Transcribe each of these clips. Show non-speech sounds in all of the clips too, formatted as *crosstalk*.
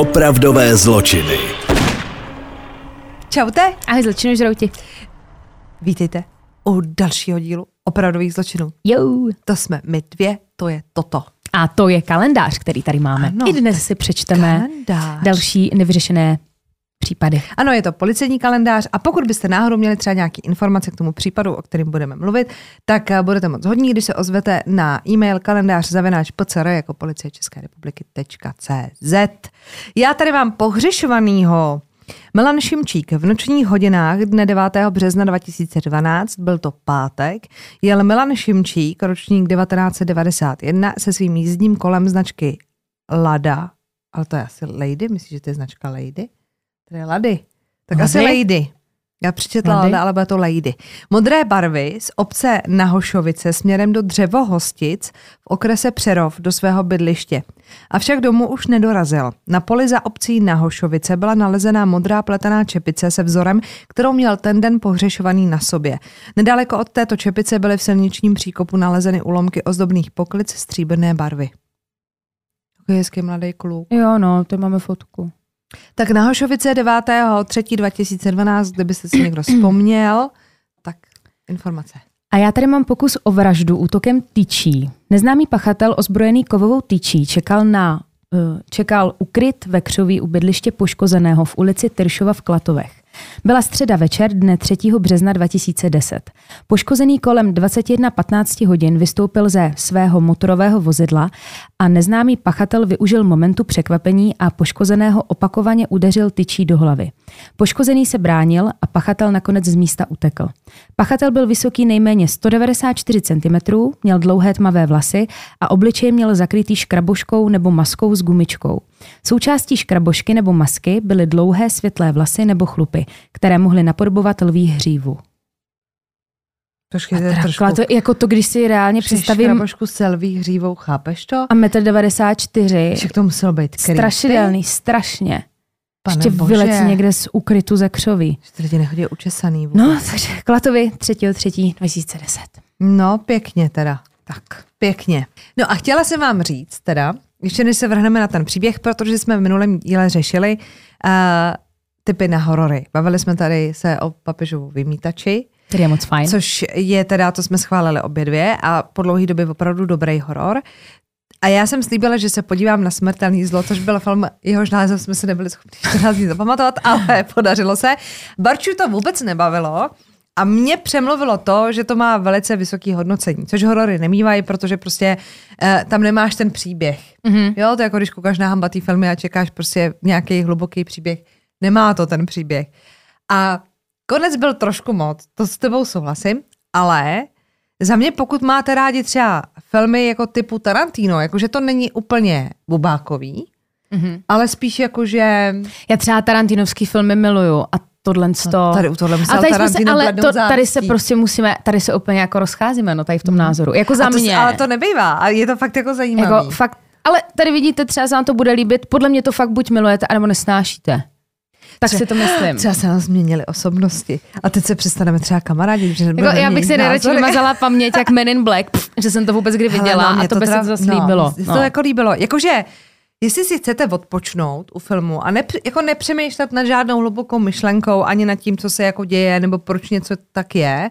Opravdové zločiny. Čaute, Ahoj, zločinu žrouti. vítejte u dalšího dílu opravdových zločinů. Jo. To jsme my dvě, to je toto. A to je kalendář, který tady máme. Ano. I dnes si přečteme Kalendář. další nevyřešené případy. Ano, je to policejní kalendář a pokud byste náhodou měli třeba nějaké informace k tomu případu, o kterém budeme mluvit, tak eh, budete moc hodní, když se ozvete na e-mail kalendář zavináč PCR jako policie České republiky.cz. Já tady mám pohřešovanýho Milan Šimčík v nočních hodinách dne 9. března 2012, byl to pátek, jel Milan Šimčík, ročník 1991, se svým jízdním kolem značky Lada, ale to je asi Lady, myslíš, že to je značka Lady? To je Lady. Tak Lady? asi Lady. Já přečetla Lady? Lada, ale bude to Lady. Modré barvy z obce Nahošovice směrem do Dřevohostic v okrese Přerov do svého bydliště. Avšak domů už nedorazil. Na poli za obcí Nahošovice byla nalezená modrá pletená čepice se vzorem, kterou měl ten den pohřešovaný na sobě. Nedaleko od této čepice byly v silničním příkopu nalezeny úlomky ozdobných poklic stříbrné barvy. Takový hezký mladý kluk. Jo, no, to máme fotku. Tak na Hošovice 9.3.2012, kdybyste si někdo vzpomněl, tak informace. A já tady mám pokus o vraždu útokem tyčí. Neznámý pachatel ozbrojený kovovou tyčí čekal na eh, čekal ukryt ve křoví u bydliště poškozeného v ulici Tyršova v Klatovech. Byla středa večer dne 3. března 2010. Poškozený kolem 21.15 hodin vystoupil ze svého motorového vozidla a neznámý pachatel využil momentu překvapení a poškozeného opakovaně udeřil tyčí do hlavy. Poškozený se bránil a pachatel nakonec z místa utekl. Pachatel byl vysoký nejméně 194 cm, měl dlouhé tmavé vlasy a obličej měl zakrytý škraboškou nebo maskou s gumičkou. Součástí škrabošky nebo masky byly dlouhé světlé vlasy nebo chlupy, které mohly napodobovat lví hřívu. Je trošku... Takhle to, jako to, když si reálně představím Škrabošku s lví hřívou, chápeš to? a 1,94 m, Však to muselo být creepy. strašidelný, strašně. Pane Ještě bože. vylec někde z ukrytu ze křoví. Že lidi nechodí učesaný vůbec. No, takže Klatovi 3.3.2010. no, pěkně teda. Tak, pěkně. No a chtěla jsem vám říct teda, ještě než se vrhneme na ten příběh, protože jsme v minulém díle řešili uh, typy na horory. Bavili jsme tady se o papežovu vymítači, Který je moc fajn. což je teda, to jsme schválili obě dvě a po dlouhé době opravdu dobrý horor. A já jsem slíbila, že se podívám na Smrtelný zlo, což byl film, jehož název jsme se nebyli schopni *laughs* 14 dní zapamatovat, ale *laughs* podařilo se. Barču to vůbec nebavilo a mě přemluvilo to, že to má velice vysoké hodnocení, což horory nemývají, protože prostě eh, tam nemáš ten příběh. Mm-hmm. Jo, to je jako když koukáš na hambatý filmy a čekáš prostě nějaký hluboký příběh. Nemá to ten příběh. A konec byl trošku moc, to s tebou souhlasím, ale za mě, pokud máte rádi třeba filmy jako typu Tarantino, jakože to není úplně bubákový, mm-hmm. ale spíš jakože... Já třeba Tarantinovský filmy miluju a tohle to... tady u tohle musel a tady jsme se, Tarantino ale to, tady se prostě musíme, tady se úplně jako rozcházíme, no tady v tom názoru. Jako za a to, mě. Ale to nebývá a je to fakt jako zajímavý. jako fakt, ale tady vidíte, třeba se vám to bude líbit, podle mě to fakt buď milujete, anebo nesnášíte. Tak si to myslím. Třeba se nám změnily osobnosti. A teď se přestaneme třeba kamarádi, že Jako, já bych si nejradši vymazala paměť jak Men in Black, pff, že jsem to vůbec kdy viděla a to by se to zase líbilo. No, to jako líbilo. Jakože, jestli si chcete odpočnout u filmu a nepř, jako nepřemýšlet nad žádnou hlubokou myšlenkou, ani nad tím, co se jako děje, nebo proč něco tak je,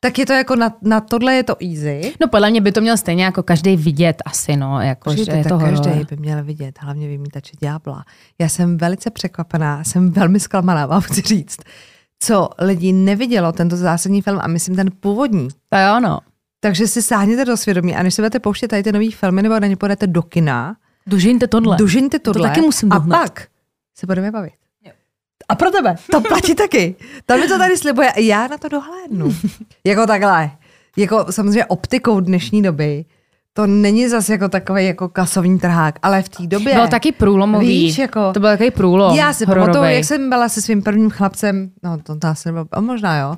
tak je to jako na, na tohle je to easy. No podle mě by to měl stejně jako každý vidět asi, no, jako, že je to každý by měl vidět, hlavně vymítače ďábla. Já jsem velice překvapená, jsem velmi zklamaná, vám chci říct, co lidi nevidělo tento zásadní film a myslím ten původní. To jo, no. Takže si sáhněte do svědomí a než se budete pouštět tady ty nový filmy nebo na ně půjdete do kina, Dužiňte tohle. dužiňte To tohle taky musím a dohnat. pak se budeme bavit. A pro tebe, to platí taky. Tam mi to tady slibuje, já na to dohlédnu. jako takhle. Jako samozřejmě optikou dnešní doby, to není zase jako takový jako kasovní trhák, ale v té době... Byl taky průlomový. Víš, jako- To byl takový průlom. Já si pamatuju, jak jsem byla se svým prvním chlapcem, no to, to asi nebylo, a možná jo,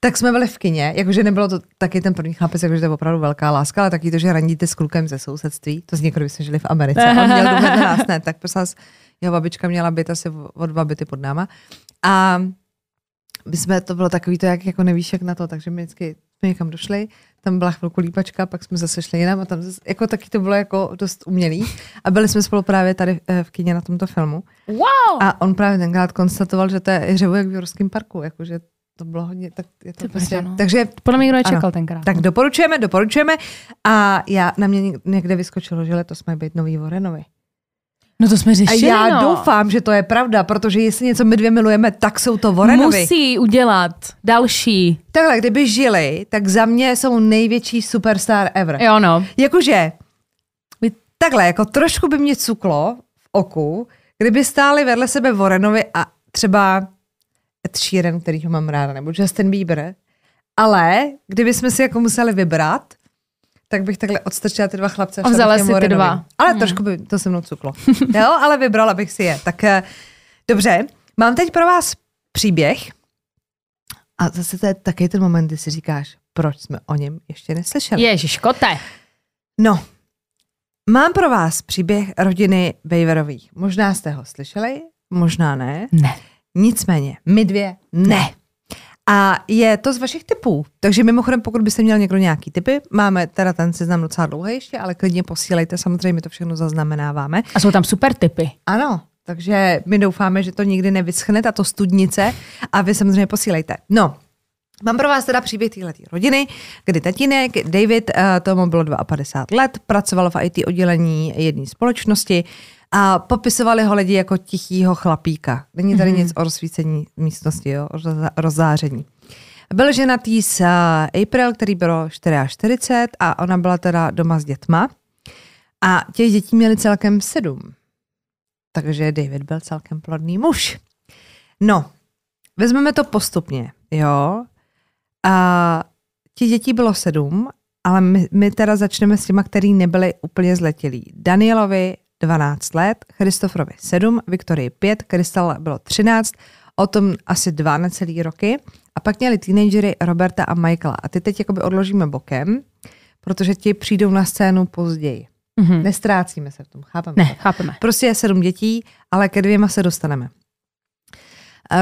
tak jsme byli v kině, jakože nebylo to taky ten první chlapec, jakože to je opravdu velká láska, ale taky to, že randíte s klukem ze sousedství, to z někdo jsme žili v Americe, a měl *laughs* na nás, ne, tak prosím vás, jeho babička měla byt asi o dva byty pod náma a my jsme, to bylo takový to, jak jako nevíš, jak na to, takže my vždycky jsme někam došli, tam byla chvilku lípačka, pak jsme zase šli jinam a tam zase, jako taky to bylo jako dost umělý. A byli jsme spolu právě tady eh, v kině na tomto filmu. Wow! A on právě tenkrát konstatoval, že to je hřevo jak v Jorském parku, jakože to bylo hodně, tak je to Ty prostě, brďo, no. takže Podle mě nikdo nečekal Ano. tenkrát. tak doporučujeme, doporučujeme a já, na mě něk- někde vyskočilo, že letos mají být nový Warrenovi. No to jsme A řešili, já no. doufám, že to je pravda, protože jestli něco my dvě milujeme, tak jsou to Warrenovi. Musí udělat další. Takhle, kdyby žili, tak za mě jsou největší superstar ever. Jo, no. Jakože, takhle, jako trošku by mě cuklo v oku, kdyby stáli vedle sebe Warrenovi a třeba Ed Sheeran, který ho mám ráda, nebo Justin Bieber, ale kdyby jsme si jako museli vybrat, tak bych takhle odstrčila ty dva chlapce. A vzala si ty dva. Hmm. Ale trošku by to se mnou cuklo. *laughs* jo, ale vybrala bych si je. Tak eh, dobře, mám teď pro vás příběh a zase to je taky ten moment, kdy si říkáš, proč jsme o něm ještě neslyšeli. Ježiš, kote. No, mám pro vás příběh rodiny Bejverových. Možná jste ho slyšeli, možná ne. Ne. Nicméně, my dvě ne. A je to z vašich typů. Takže mimochodem, pokud byste měl někdo nějaký typy, máme teda ten seznam docela dlouhý ještě, ale klidně posílejte, samozřejmě my to všechno zaznamenáváme. A jsou tam super typy. Ano, takže my doufáme, že to nikdy nevyschne, tato studnice, a vy samozřejmě posílejte. No, Mám pro vás teda příběh téhle rodiny, kdy tatínek David, eh, tomu bylo 52 let, pracoval v IT oddělení jedné společnosti a popisovali ho lidi jako tichýho chlapíka. Není tady mm-hmm. nic o rozsvícení místnosti, jo, o rozzáření. Byl ženatý s eh, April, který bylo 44 a ona byla teda doma s dětma. A těch dětí měli celkem sedm. Takže David byl celkem plodný muž. No, vezmeme to postupně, jo. A těch dětí bylo sedm, ale my, my teda začneme s těma, který nebyli úplně zletilí. Danielovi 12 let, Christofrovi 7, Viktorii 5, Krystal bylo 13, o tom asi dva necelý roky. A pak měli teenagery Roberta a Michaela. A ty teď jakoby odložíme bokem, protože ti přijdou na scénu později. Mhm. Nestrácíme se v tom, chápeme Ne, to. chápeme. Prostě je sedm dětí, ale ke dvěma se dostaneme.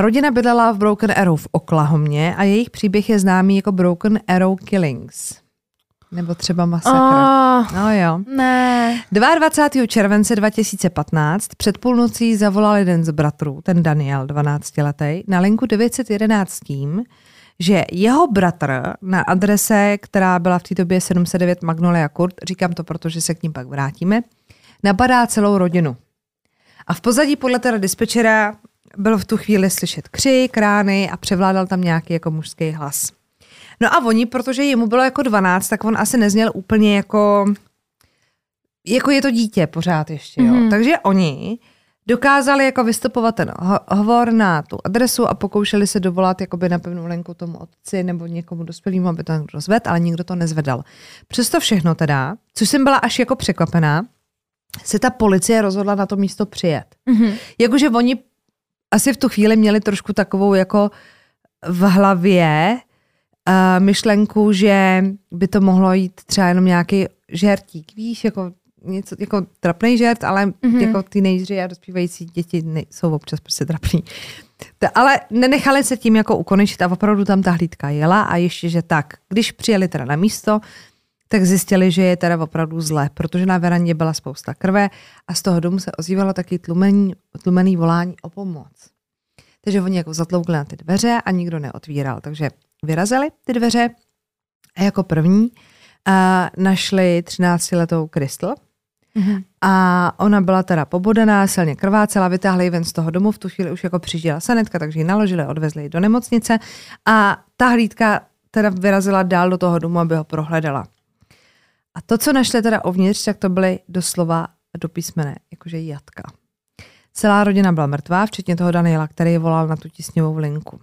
Rodina bydlela v Broken Arrow v Oklahomě a jejich příběh je známý jako Broken Arrow Killings. Nebo třeba masakr. Oh, No jo. ne. 22. července 2015 před půlnocí zavolal jeden z bratrů, ten Daniel, 12-letý, na linku 911 s tím, že jeho bratr na adrese, která byla v té době 709 Magnolia Court, říkám to, protože se k ním pak vrátíme, napadá celou rodinu. A v pozadí podle teda dispečera byl v tu chvíli slyšet křik, rány a převládal tam nějaký jako mužský hlas. No a oni, protože jemu bylo jako 12, tak on asi nezněl úplně jako jako je to dítě pořád ještě, jo. Mm. Takže oni dokázali jako vystupovat ten ho- hovor na tu adresu a pokoušeli se dovolat jakoby na pevnou lenku tomu otci nebo někomu dospělému, aby to někdo rozvedl, ale nikdo to nezvedal. Přesto všechno teda, což jsem byla až jako překvapená, se ta policie rozhodla na to místo přijet. Mhm. Jakože oni asi v tu chvíli měli trošku takovou jako v hlavě uh, myšlenku, že by to mohlo jít třeba jenom nějaký žertík, víš, jako něco jako trapný žert, ale mm-hmm. jako teenageři a dospívající děti ne, jsou občas prostě trapný. Ta, ale nenechali se tím jako ukonečit a opravdu tam ta hlídka jela a ještě, že tak, když přijeli teda na místo, tak zjistili, že je teda opravdu zle, protože na verandě byla spousta krve a z toho domu se ozývalo taky tlumený, tlumený volání o pomoc. Takže oni jako zatloukli na ty dveře a nikdo neotvíral, takže vyrazili ty dveře a jako první a našli 13-letou Crystal, Mhm. a ona byla teda pobodená, silně krvácela, vytáhli ji ven z toho domu, v tu chvíli už jako přijížděla sanetka, takže ji naložili, odvezli ji do nemocnice a ta hlídka teda vyrazila dál do toho domu, aby ho prohledala. A to, co našli teda uvnitř, tak to byly doslova do písmene, jakože jatka. Celá rodina byla mrtvá, včetně toho Daniela, který volal na tu tisňovou linku.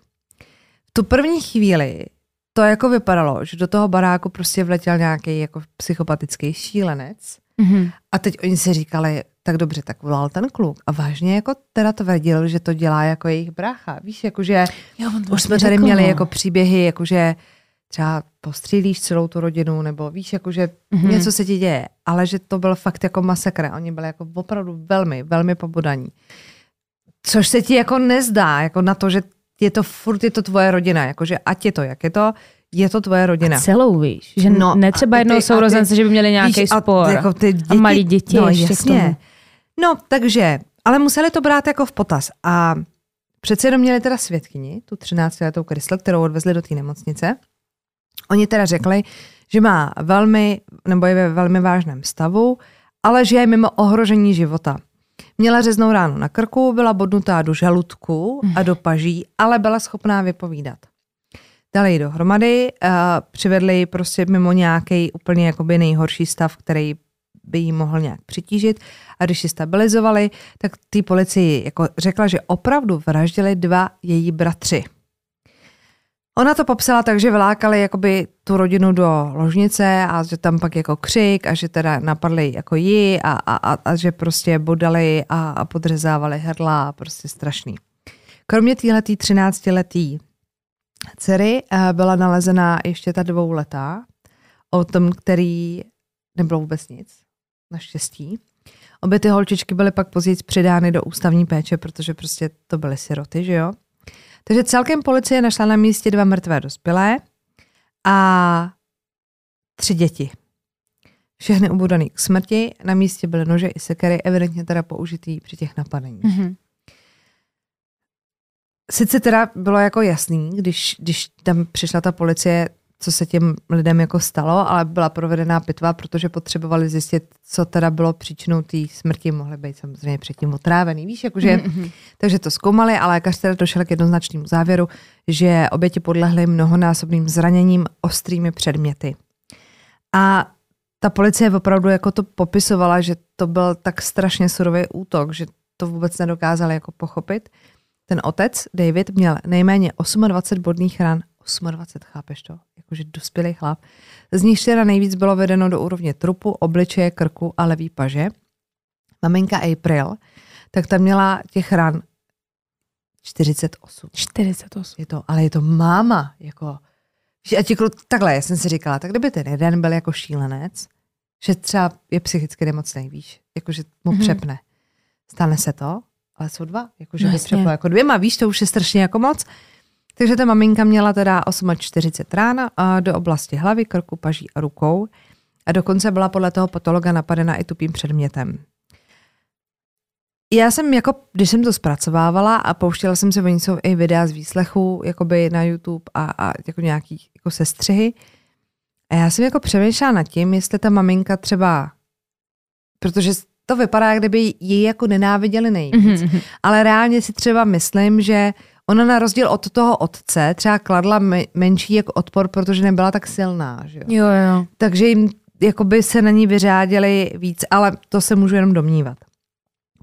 Tu první chvíli to jako vypadalo, že do toho baráku prostě vletěl nějaký jako psychopatický šílenec, Mhm. a teď oni si říkali, tak dobře, tak volal ten kluk. A vážně jako teda tvrdil, že to dělá jako jejich brácha. Víš, jakože Jo, už jsme řekl, tady měli no. jako příběhy, jakože třeba postřílíš celou tu rodinu, nebo víš, jakože Mhm. mm-hmm. něco se ti děje. Ale že to byl fakt jako masakr. Oni byli jako opravdu velmi, velmi pobodaní. Což se ti jako nezdá, jako na to, že je to furt je to tvoje rodina, jakože ať je to, jak je to, je to tvoje rodina. A celou, víš, že no, ne třeba a jednoho a sourozence, že by měli nějaký Víš, a spor. Jako ty děti, a malí děti no, jasně. No, takže, ale museli to brát jako v potaz. A přece jenom měli teda svědkyni, tu 13-letou Krysl, kterou odvezli do té nemocnice. Oni teda řekli, že má velmi, nebo je ve velmi vážném stavu, ale že je mimo ohrožení života. Měla řeznou ránu na krku, byla bodnutá do žaludku a do paží, ale byla schopná vypovídat. Dali ji dohromady, uh, přivedli ji prostě mimo nějaký úplně jakoby nejhorší stav, který by jí mohl nějak přitížit. A když ji stabilizovali, tak té policii jako řekla, že opravdu vraždili dva její bratři. Ona to popsala tak, že vylákali jakoby tu rodinu do ložnice a že tam pak jako křik a že teda napadli jako ji a, a, a, a že prostě bodali a, a podřezávali hrdla a prostě strašný. Kromě téhletý 13-letý dcery eh, byla nalezena ještě ta dvouletá, o tom, který nebylo vůbec nic, naštěstí. Obě ty holčičky byly pak později přidány do ústavní péče, protože prostě to byly siroty, že jo. Takže celkem policie našla na místě dva mrtvé dospělé a tři děti. Všechny ubodaný k smrti, na místě byly nože i sekery, evidentně teda použitý při těch napadeních. Mhm. Sice teda bylo jako jasný, když, když tam přišla ta policie, co se těm lidem jako stalo, ale byla provedená pitva, protože potřebovali zjistit, co teda bylo příčinou té smrti. Mohly být samozřejmě předtím otrávený, víš, jakože, Mhm. *laughs* takže to zkoumali, ale lékař teda došel k jednoznačnému závěru, že oběti podlehly mnohonásobným zraněním ostrými předměty. A ta policie opravdu jako to popisovala, že to byl tak strašně surový útok, že to vůbec nedokázali jako pochopit. Ten otec, David, měl nejméně 28 bodných ran. 28, chápeš to? Jakože dospělý chlap. Z nich teda nejvíc bylo vedeno do úrovně trupu, obličeje, krku a levý paže. Maminka April, tak tam měla těch ran 48. 48. Je to, ale je to máma, jako, že a ti klu, takhle, já jsem si říkala, tak kdyby ten jeden byl jako šílenec, že třeba je psychicky nemocný, víš, jakože mu Mhm. mm-hmm. přepne. Stane se to, ale jsou dva, jakože No by přeplo jako dvěma, víš, to už je strašně jako moc. Takže ta maminka měla teda 48 rána a do oblasti hlavy, krku, paží a rukou. A dokonce byla podle toho patologa napadena i tupým předmětem. Já jsem jako, když jsem to zpracovávala a pouštěla jsem se, oni jsou i videa z výslechu, jakoby na YouTube a, a jako nějaký jako sestřihy. A já jsem jako přemýšlela nad tím, jestli ta maminka třeba, protože to vypadá, jak kdyby ji jako nenáviděli nejvíc, Mhm. ale reálně si třeba myslím, že ona na rozdíl od toho otce třeba kladla me- menší jako odpor, protože nebyla tak silná. Že jo? Jo, jo. takže jim jakoby se na ní vyřádili víc, ale to se můžu jenom domnívat.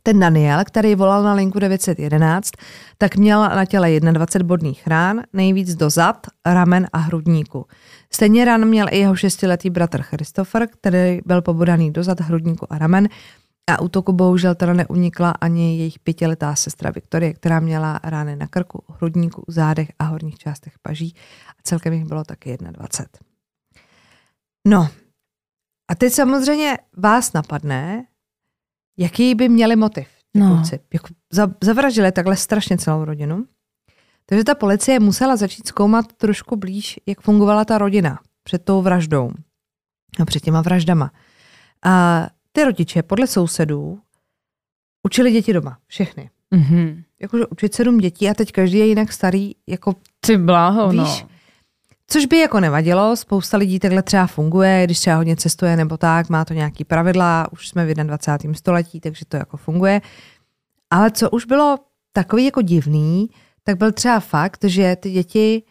Ten Daniel, který volal na linku 911, tak měl na těle 21 bodných rán, nejvíc do zad, ramen a hrudníku. Stejně ran měl i jeho šestiletý bratr Christopher, který byl pobodaný do zad, hrudníku a ramen. A útoku bohužel teda neunikla ani jejich pětiletá sestra Viktorie, která měla rány na krku, hrudníku, zádech a horních částech paží. A celkem jich bylo taky 21. No, a teď samozřejmě vás napadne, jaký by měli motiv ti No. kluci. Jako za- zavraždili takhle strašně celou rodinu. Takže ta policie musela začít zkoumat trošku blíž, jak fungovala ta rodina před tou vraždou a před těma vraždama. A ty rodiče podle sousedů učili děti doma, všechny. Mhm. Jakože učit sedm dětí a teď každý je jinak starý, jako Ty bláho, Víš, no. Což by jako nevadilo, spousta lidí takhle třeba funguje, když třeba hodně cestuje nebo tak, má to nějaký pravidla, už jsme v 21. století, takže to jako funguje. Ale co už bylo takový jako divný, tak byl třeba fakt, že ty děti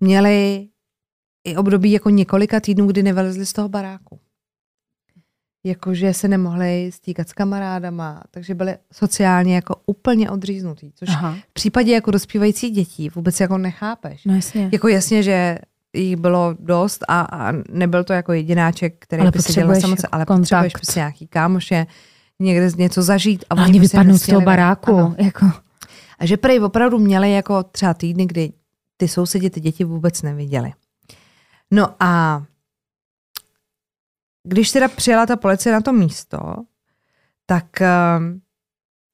měly i období jako několika týdnů, kdy nevylezly z toho baráku. Jakože se nemohli stýkat s kamarádama, takže byly sociálně jako úplně odříznutý, což Aha. v případě jako dospívajících dětí vůbec jako nechápeš. No jasně. Jako jasně, že jich bylo dost a, a nebyl to jako jedináček, který Ale by na potřebuješ samoce, ale kontakt. potřebuješ prostě nějaký kámoše, někde něco zažít. A A oni oni prostě vypadnou z toho baráku. Ano. Jako. A že prej opravdu měli jako třeba týdny, kdy ty sousedi ty děti vůbec neviděli. No a když teda přijela ta policie na to místo, tak ehm,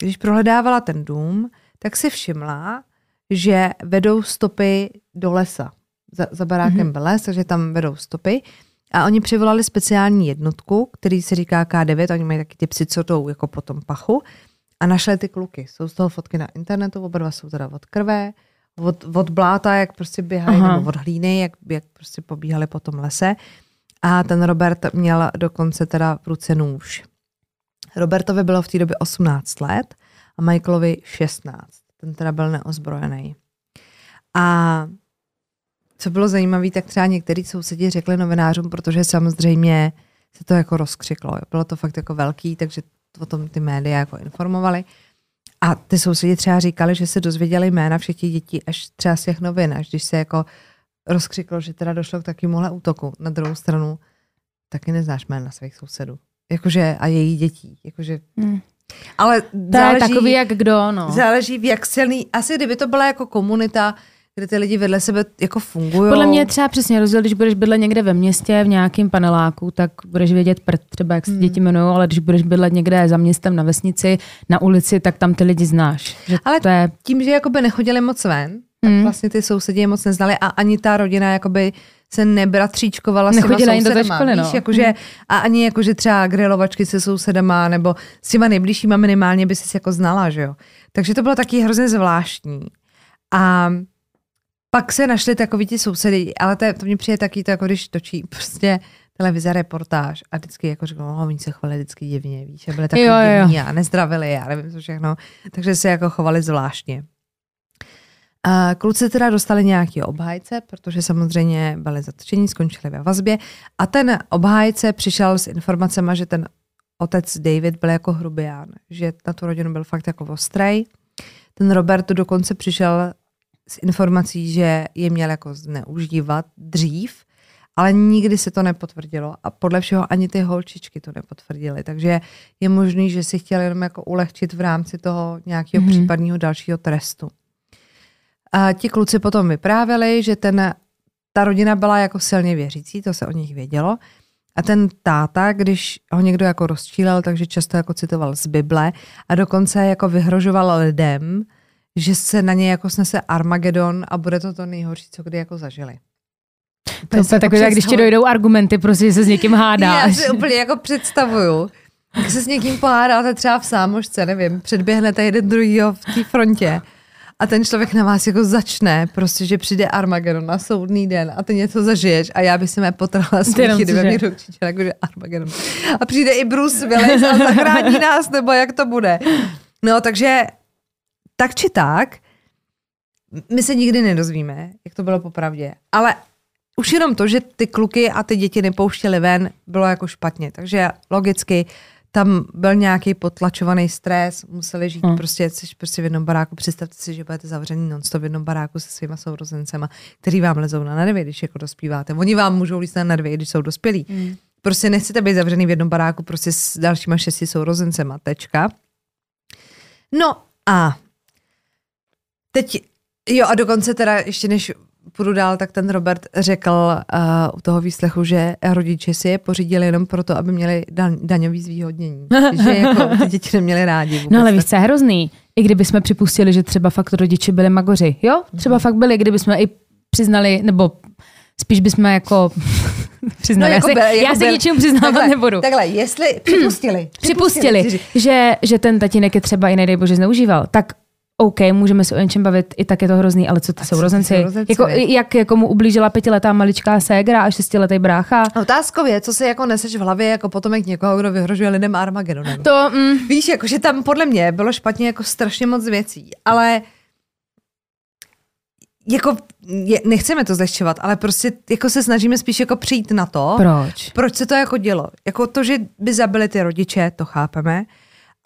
když prohledávala ten dům, tak si všimla, že vedou stopy do lesa. za, za barákem mm-hmm. byl les, takže tam vedou stopy. A oni přivolali speciální jednotku, který se říká K9, oni mají taky ty psy, co jdou jako po tom pachu a našli ty kluky. Jsou z toho fotky na internetu, oba dva jsou teda od krve, od, od bláta, jak prostě běhají, Aha. nebo od hlíny, jak, jak prostě pobíhali po tom lese. A ten Robert měl dokonce teda v ruce nůž. Robertovi bylo v té době 18 let a Michaelovi 16. Ten teda byl neozbrojený. A co bylo zajímavé, tak třeba některý sousedi řekli novinářům, protože samozřejmě se to jako rozkřiklo. Bylo to fakt jako velký, takže o tom ty média jako informovali. A ty sousedi třeba říkali, že se dozvěděli jména všech dětí až třeba z těch novin, až když se jako rozkřiklo, že teda došlo k takovémuhle útoku. Na druhou stranu taky neznáš jména svých sousedů. Jakože a její dětí. Jakože, hmm. Ale to záleží, je takový jak kdo, no. Záleží v jak silný, asi kdyby to byla jako komunita, kde ty lidi vedle sebe jako fungují. Podle mě je třeba přesně rozdíl, když budeš bydlet někde ve městě, v nějakém paneláku, tak budeš vědět prd, třeba jak se hmm. děti jmenují, ale když budeš bydlet někde za městem, na vesnici, na ulici, tak tam ty lidi znáš. Že ale to je... tím, že jakoby nechodili moc ven, tak hmm. vlastně ty sousedí je moc neznali a ani ta rodina jakoby se nebratříčkovala s těma sousedama. Do školy, no. víš, jakože, hmm. A ani jakože třeba grilovačky se sousedama nebo s těma nejbližšíma minimálně by si jako znala, že jo. Takže to bylo taky hrozně zvláštní. A pak se našli takový ti sousedy, ale to, to mě přijde taky to, jako když točí prostě televize reportáž a vždycky jako řeknou, oh, oni se chovali vždycky divně, víš, a byli takový divní a nezdravili, já nevím co všechno, takže se jako chovali zvláštně. A kluci teda dostali nějaký obhájce, protože samozřejmě byli zatčení, skončili ve vazbě a ten obhájce přišel s informacemi, že ten otec David byl jako hrubián, že na tu rodinu byl fakt jako ostrej. Ten Robert dokonce přišel s informací, že je měl jako zneužívat dřív, ale nikdy se to nepotvrdilo a podle všeho ani ty holčičky to nepotvrdily. Takže je možný, že si chtěli jenom jako ulehčit v rámci toho nějakého mm-hmm. případného dalšího trestu. A ti kluci potom vyprávěli, že ten, ta rodina byla jako silně věřící, to se o nich vědělo. A ten táta, když ho někdo jako rozčílel, takže často jako citoval z Bible a dokonce jako vyhrožoval lidem, že se na ně jako snese Armagedon a bude to to nejhorší, co kdy jako zažili. To je takové, jak když ti dojdou argumenty, prostě se s někým hádáš. Já si úplně jako představuju, jak se s někým pohádáte třeba v sámošce, nevím, předběhnete jeden druhýho v té frontě a ten člověk na vás jako začne, prostě, že přijde Armagedon na soudný den a ty něco zažiješ a já bych si mě potrhla smíchy, kdyby mě určitě Armagedon. A přijde i Bruce Willis a zachrání *laughs* nás, nebo jak to bude. No, takže tak či tak, my se nikdy nedozvíme, jak to bylo popravdě. Ale už jenom to, že ty kluky a ty děti nepouštěli ven, bylo jako špatně. Takže logicky tam byl nějaký potlačovaný stres, museli žít hmm. prostě, jsi prostě v jednom baráku. Představte si, že budete zavřený non v jednom baráku se svýma sourozencema, který vám lezou na nervy, když jako dospíváte. Oni vám můžou líst na nervy, když jsou dospělí. Hmm. Prostě nechcete být zavřený v jednom baráku prostě s dalšíma šesti sourozencema. Tečka. No a Teď, jo a dokonce teda ještě než půjdu dál, tak ten Robert řekl uh, u toho výslechu, že rodiče si je pořídili jenom proto, aby měli dan- daňový zvýhodnění. *laughs* že jako ty děti neměli rádi. Vůbec. No ale víš, co je hrozný? I kdyby jsme připustili, že třeba fakt rodiče byli magoři, jo? Třeba mm. fakt byli, kdyby jsme i přiznali, nebo spíš bychom jako *laughs* přiznali. No, jako já, se, já se něčemu přiznávat takhle, nebudu. Takhle, jestli *clears throat* připustili. Připustili, připustili že, že ten tatínek je třeba i nedej bože zneužíval, tak OK, můžeme se o něčem bavit, i tak je to hrozný, ale co ty sourozenci? Jako, jak jako mu ublížila pětiletá maličká ségra a šestiletý brácha? Otázkově, co se jako neseš v hlavě jako potomek někoho, kdo vyhrožuje lidem Armagedonem? To, mm. Víš, jako, že tam podle mě bylo špatně jako strašně moc věcí, ale jako je, nechceme to zlehčovat, ale prostě jako se snažíme spíš jako přijít na to. Proč? Proč se to jako dělo? Jako to, že by zabili ty rodiče, to chápeme,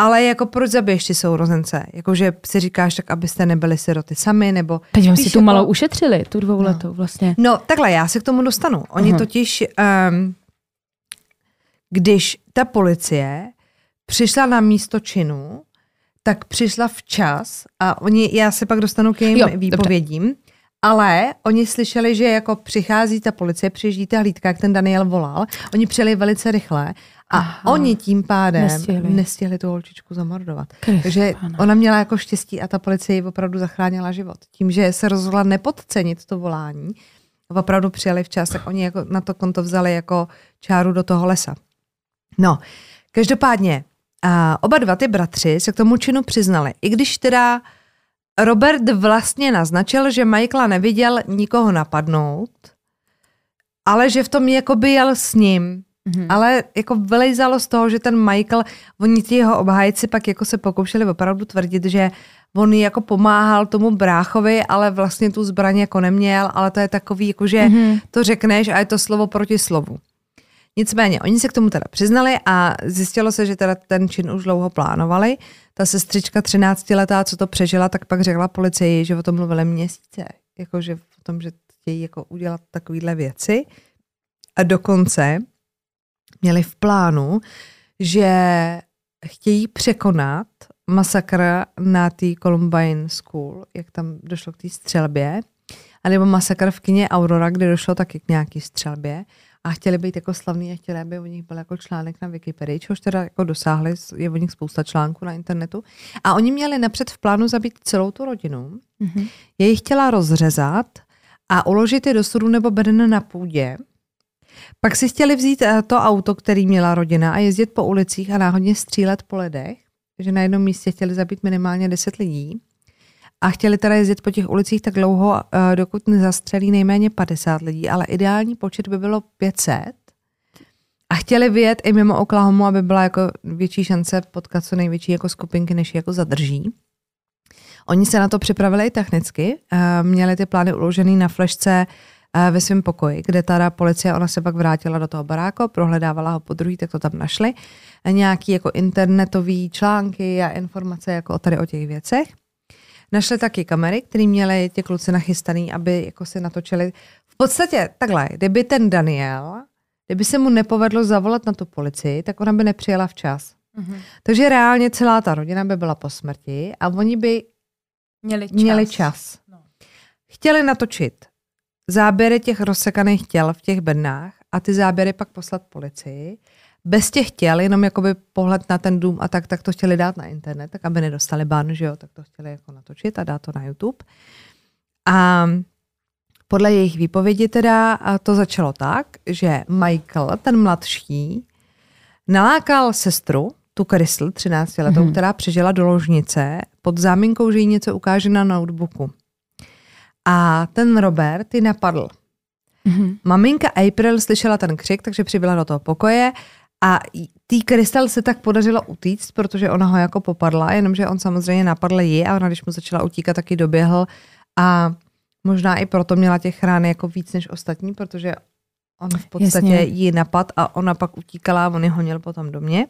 ale jako proč zabiješ ty sourozence? Jakože si říkáš, tak abyste nebyli siroty sami, nebo... Teď vám si tu jako... malou ušetřili, tu dvouletou no. vlastně. No takhle, já se k tomu dostanu. Oni uh-huh. totiž, um, když ta policie přišla na místo činu, tak přišla včas a oni, já se pak dostanu k jejím jo, výpovědím, dobře. Ale oni slyšeli, že jako přichází ta policie, přijíždí ta hlídka, jak ten Daniel volal, oni přijeli velice rychle a Aha. oni tím pádem nestihli, nestihli tu holčičku zamordovat. Kryš, Takže pana. ona měla jako štěstí a ta policie ji opravdu zachránila život. Tím, že se rozhodla nepodcenit to volání opravdu přijeli včas, tak oni jako na to konto vzali jako čáru do toho lesa. No, každopádně, a oba dva ty bratři se k tomu činu přiznali. I když teda Robert vlastně naznačil, že Michaela neviděl nikoho napadnout, ale že v tom jakoby jel s ním. Mm-hmm. Ale jako vylejzalo z toho, že ten Michael, oni ti jeho obhájci pak jako se pokoušeli opravdu tvrdit, že on jako pomáhal tomu bráchovi, ale vlastně tu zbraň jako neměl, ale to je takový, jako že mm-hmm. to řekneš a je to slovo proti slovu. Nicméně, oni se k tomu teda přiznali a zjistilo se, že teda ten čin už dlouho plánovali. Ta sestřička 13 letá, co to přežila, tak pak řekla policii, že o tom mluvili měsíce. Jako, že o tom, že chtějí jako udělat takovéhle věci. A dokonce měli v plánu, že chtějí překonat masakr na té Columbine School, jak tam došlo k té střelbě, anebo masakr v kině Aurora, kde došlo taky k nějaký střelbě a chtěli být jako slavný a chtěli, aby o nich byl jako článek na Wikipedii, čehož teda jako dosáhli, je o nich spousta článků na internetu. A oni měli napřed v plánu zabít celou tu rodinu. Mm-hmm. Je jich chtěla rozřezat a uložit je do sudu nebo beden na půdě. Pak si chtěli vzít eh, to auto, který měla rodina a jezdit po ulicích a náhodně střílet po ledech, že na jednom místě chtěli zabít minimálně 10 lidí a chtěli teda jezdit po těch ulicích tak dlouho, eh, dokud nezastřelí nejméně 50 lidí, ale ideální počet by bylo 500. A chtěli vyjet i mimo Oklahoma, aby byla jako větší šance potkat co největší jako skupinky, než jako zadrží. Oni se na to připravili i technicky, eh, měli ty plány uložený na flešce eh, ve svém pokoji, kde teda policie, ona se pak vrátila do toho baráku, prohledávala ho po druhý, tak to tam našli. Nějaký jako internetový články a informace jako tady o těch věcech. Našli taky kamery, které měli ti kluci nachystaný, aby jako si natočili. V podstatě takhle, kdyby ten Daniel, kdyby se mu nepovedlo zavolat na tu policii, tak ona by nepřijela včas. Mm-hmm. Takže reálně celá ta rodina by byla po smrti a oni by měli čas. Měli čas. No. Chtěli natočit záběry těch rozsekaných těl v těch bednách a ty záběry pak poslat policii bez těch těl, jenom jakoby pohled na ten dům a tak, tak to chtěli dát na internet, tak aby nedostali ban, že jo, tak to chtěli jako natočit a dát to na YouTube. A podle jejich výpovědi teda to začalo tak, že Michael, ten mladší, nalákal sestru, tu Crystal, 13 letou, mm-hmm. která přežila do ložnice pod záminkou, že jí něco ukáže na notebooku. A ten Robert ji napadl. Mm-hmm. Maminka April slyšela ten křik, takže přibyla do toho pokoje a tý Krystal se tak podařilo utíct, protože ona ho jako popadla, jenomže on samozřejmě napadl ji a ona, když mu začala utíkat, taky doběhl a možná i proto měla těch rán jako víc než ostatní, protože on v podstatě Jasně. ji napad a ona pak utíkala a on ji honil potom do mě.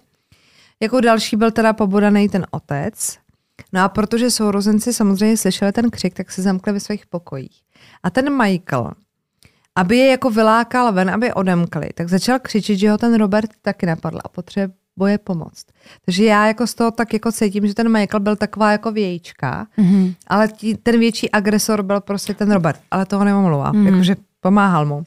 Jako další byl teda pobodaný ten otec. No a protože sourozenci samozřejmě slyšeli ten křik, tak se zamkli ve svých pokojích. A ten Michael, aby je jako vylákal ven, aby odemkli, tak začal křičet, že ho ten Robert taky napadl a potřebuje pomoct. Takže já jako z toho tak jako cítím, že ten Michael byl taková jako vějíčka, mm-hmm. ale tí, ten větší agresor byl prostě ten Robert, ale toho nemomluvá, mm-hmm. jakože pomáhal mu.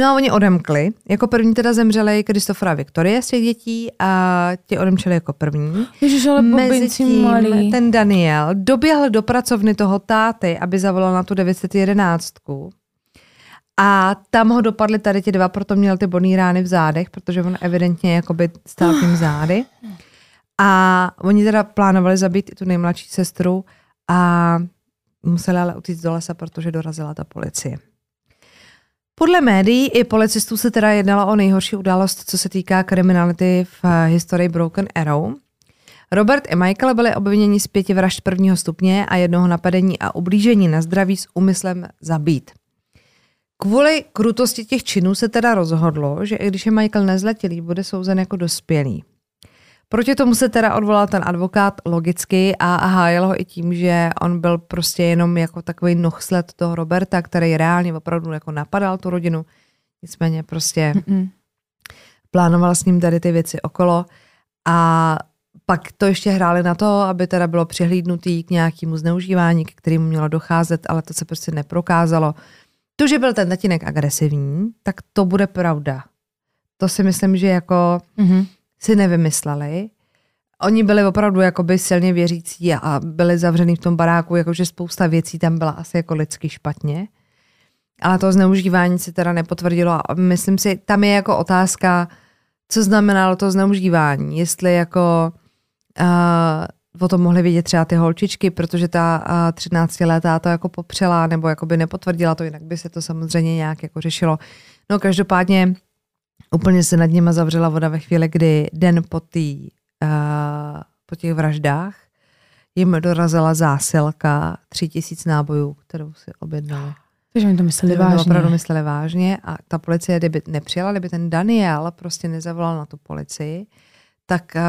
No a oni odemkli. Jako první teda zemřeli Kristofora Viktorie z těch dětí a ti odemčeli jako první. Ježiš, ale Mezi tím malý. ten Daniel doběhl do pracovny toho táty, aby zavolal na tu 911 a tam ho dopadly tady ti dva, proto měl ty bodné rány v zádech, protože on evidentně jakoby stál tím zády. A oni teda plánovali zabít i tu nejmladší sestru a museli ale utíct do lesa, protože dorazila ta policie. Podle médií i policistů se teda jednalo o nejhorší událost, co se týká kriminality v historii Broken Arrow. Robert i Michael byli obviněni z pěti vražd prvního stupně a jednoho napadení a ublížení na zdraví s úmyslem zabít. Kvůli krutosti těch činů se teda rozhodlo, že i když je Michael nezletilý, bude souzen jako dospělý. Proti tomu se teda odvolal ten advokát logicky a hájil ho i tím, že on byl prostě jenom jako takový nohsled toho Roberta, který reálně opravdu jako napadal tu rodinu. Nicméně prostě Mm-mm. plánoval s ním tady ty věci okolo a pak to ještě hráli na to, aby teda bylo přihlídnutý k nějakému zneužívání, k kterému mělo docházet, ale to se prostě neprokázalo. To, že byl ten tatínek agresivní, tak to bude pravda. To si myslím, že jako mm-hmm. si nevymysleli. Oni byli opravdu jakoby silně věřící a byli zavřený v tom baráku, jakože spousta věcí tam byla asi jako lidsky špatně. ale to zneužívání se teda nepotvrdilo a myslím si, tam je jako otázka, co znamenalo to zneužívání, jestli jako uh, o tom mohly vidět třeba ty holčičky, protože ta uh, 13 letá to jako popřela nebo jako by nepotvrdila to, jinak by se to samozřejmě nějak jako řešilo. No každopádně úplně se nad nima zavřela voda ve chvíli, kdy den po, tý, uh, po těch vraždách jim dorazila zásilka tři tisíc nábojů, kterou si objednali. Takže oni to mysleli to vážně. opravdu mysleli vážně a ta policie, kdyby nepřijela, kdyby ten Daniel prostě nezavolal na tu policii, tak uh,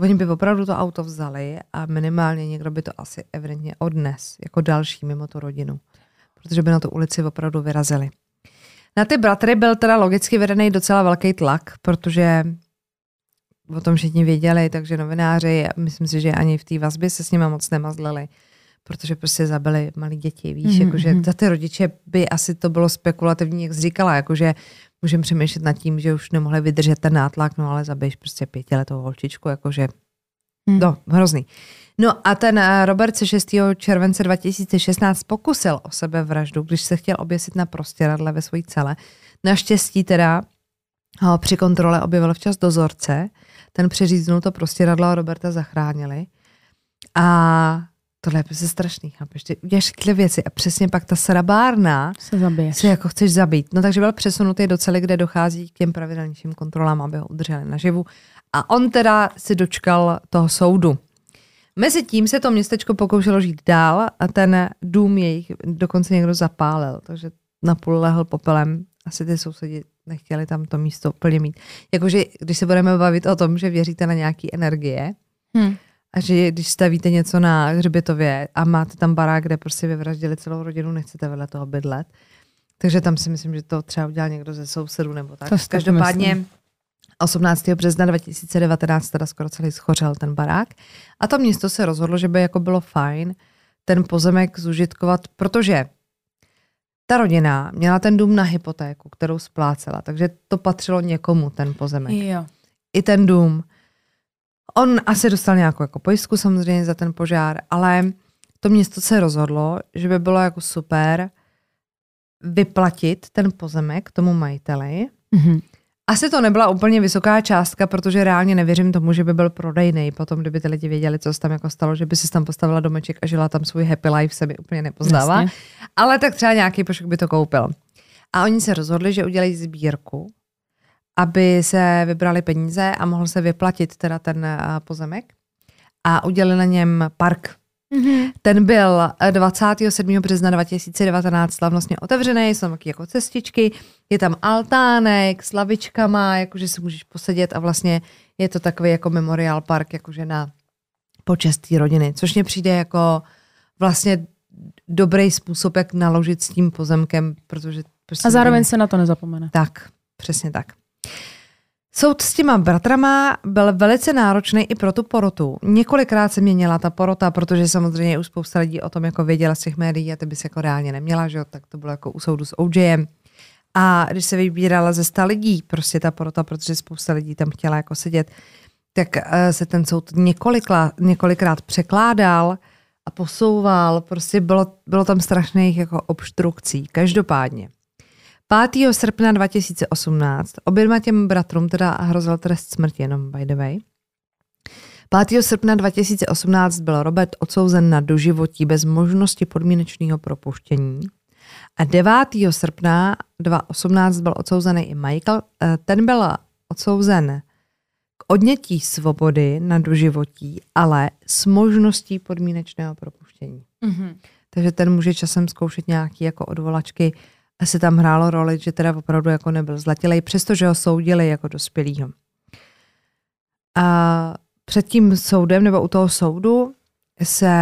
oni by opravdu to auto vzali a minimálně někdo by to asi evidentně odnes, jako další mimo tu rodinu. Protože by na tu ulici opravdu vyrazili. Na ty bratry byl teda logicky vedený docela velký tlak, protože o tom všichni věděli, takže novináři, myslím si, že ani v té vazbě se s nimi moc nemazlili, protože prostě zabili malí děti, víš, Mhm, mm-hmm. jakože mhm. za ty rodiče by asi to bylo spekulativní, jak jsi říkala, jakože můžeme přemýšlet nad tím, že už nemohli vydržet ten nátlak, no ale zabiješ prostě pětiletou holčičku, jakože Hm. No, hrozný. No a ten eh, Robert se 6. července 2016 pokusil o sebevraždu, když se chtěl oběsit na prostěradle ve své cele. Naštěstí teda ho při kontrole objevil včas dozorce, ten přeříznul to prostěradlo a Roberta zachránili. A tohle je prostě strašný, chápeš? Ty uděláš tyhle věci a přesně pak ta srabárna Se zabiješ. se jako chceš zabít. No takže byl přesunutý do cely, kde dochází k těm pravidelnějším kontrolám, aby ho udrželi naživu. A on teda si dočkal toho soudu. Mezi tím se to městečko pokoušelo žít dál a ten dům jejich dokonce někdo zapálil, takže napůl lehl popelem. Asi ty sousedi nechtěli tam to místo úplně mít. Jakože, když se budeme bavit o tom, že věříte na nějaké energie, Hm. A že když stavíte něco na hřbitově a máte tam barák, kde prostě vyvraždili celou rodinu, nechcete vedle toho bydlet. Takže tam si myslím, že to třeba udělal někdo ze sousedů nebo tak. To Každopádně myslím. 18. března 2019 teda skoro celý schořel ten barák. A to město se rozhodlo, že by jako bylo fajn ten pozemek zužitkovat, protože ta rodina měla ten dům na hypotéku, kterou splácela, takže to patřilo někomu, ten pozemek Jo. i ten dům. On asi dostal nějakou jako pojistku samozřejmě za ten požár, ale to město se rozhodlo, že by bylo jako super vyplatit ten pozemek tomu majiteli. Mhm. Asi to nebyla úplně vysoká částka, protože reálně nevěřím tomu, že by byl prodejný. Potom, kdyby ty lidi věděli, co se tam jako stalo, že by si tam postavila domeček a žila tam svůj happy life, se mi úplně nepozdává. Jasně. Ale tak třeba nějaký pošuk by to koupil. A oni se rozhodli, že udělají sbírku, aby se vybrali peníze a mohl se vyplatit teda ten eh, pozemek. A udělali na něm park. Mhm. Ten byl eh, 27. března 2019 slavnostně otevřený, jsou tam taky jako cestičky, je tam altánek s lavičkama, jakože si můžeš posedět a vlastně je to takový jako memorial park, jakože na počest té rodiny, což mně přijde jako vlastně dobrý způsob, jak naložit s tím pozemkem, protože prostě A zároveň se na to nezapomene. tak, přesně tak. Soud s těma bratrama byl velice náročný i pro tu porotu. Několikrát se měnila ta porota, protože samozřejmě už spousta lidí o tom jako věděla z těch médií a ty bys jako reálně neměla, že jo? tak to bylo jako u soudu s OJem. A když se vybírala ze sta lidí, prostě ta porota, protože spousta lidí tam chtěla jako sedět, tak eh, se ten soud několikrát, několikrát překládal a posouval, prostě bylo, bylo tam strašných jako obstrukcí. Každopádně. 5. srpna 2018 oběma těm bratrům teda hrozil trest smrti, jenom by the way. 5. srpna 2018 byl Robert odsouzen na doživotí bez možnosti podmínečného propuštění. A 9. srpna 2018 byl odsouzený i Michael. Eh, Ten byl odsouzen k odnětí svobody na doživotí, ale s možností podmínečného propuštění. Mhm. Takže ten může časem zkoušet nějaký jako odvolačky. Asi tam hrálo roli, že teda opravdu jako nebyl zlatilej, přestože ho soudili jako dospělýho. A před tím soudem nebo u toho soudu se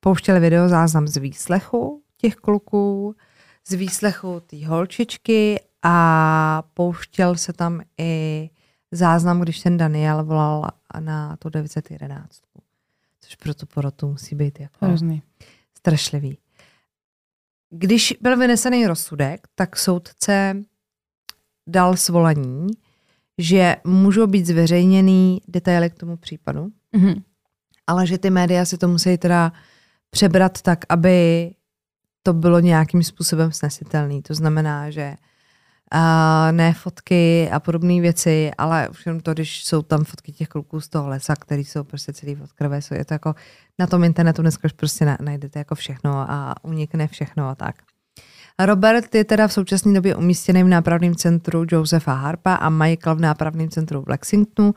pouštěli videozáznam z výslechu těch kluků, z výslechu té holčičky a pouštěl se tam i záznam, když ten Daniel volal na tu 911. Což pro tu porotu musí být jako Hrozný. strašlivý. Když byl vynesený rozsudek, tak soudce dal svolení, že můžou být zveřejněný detaily k tomu případu, Mhm. ale že ty média si to musí teda přebrat tak, aby to bylo nějakým způsobem snesitelný. To znamená, že a ne fotky a podobné věci, ale už jenom to, když jsou tam fotky těch kluků z toho lesa, který jsou prostě celý od krve, jsou, je to jako na tom internetu dneska už prostě najdete jako všechno a unikne všechno a tak. Robert je teda v současné době umístěný v nápravném centru Josefa Harpa a Michael v nápravném centru v Lexingtonu.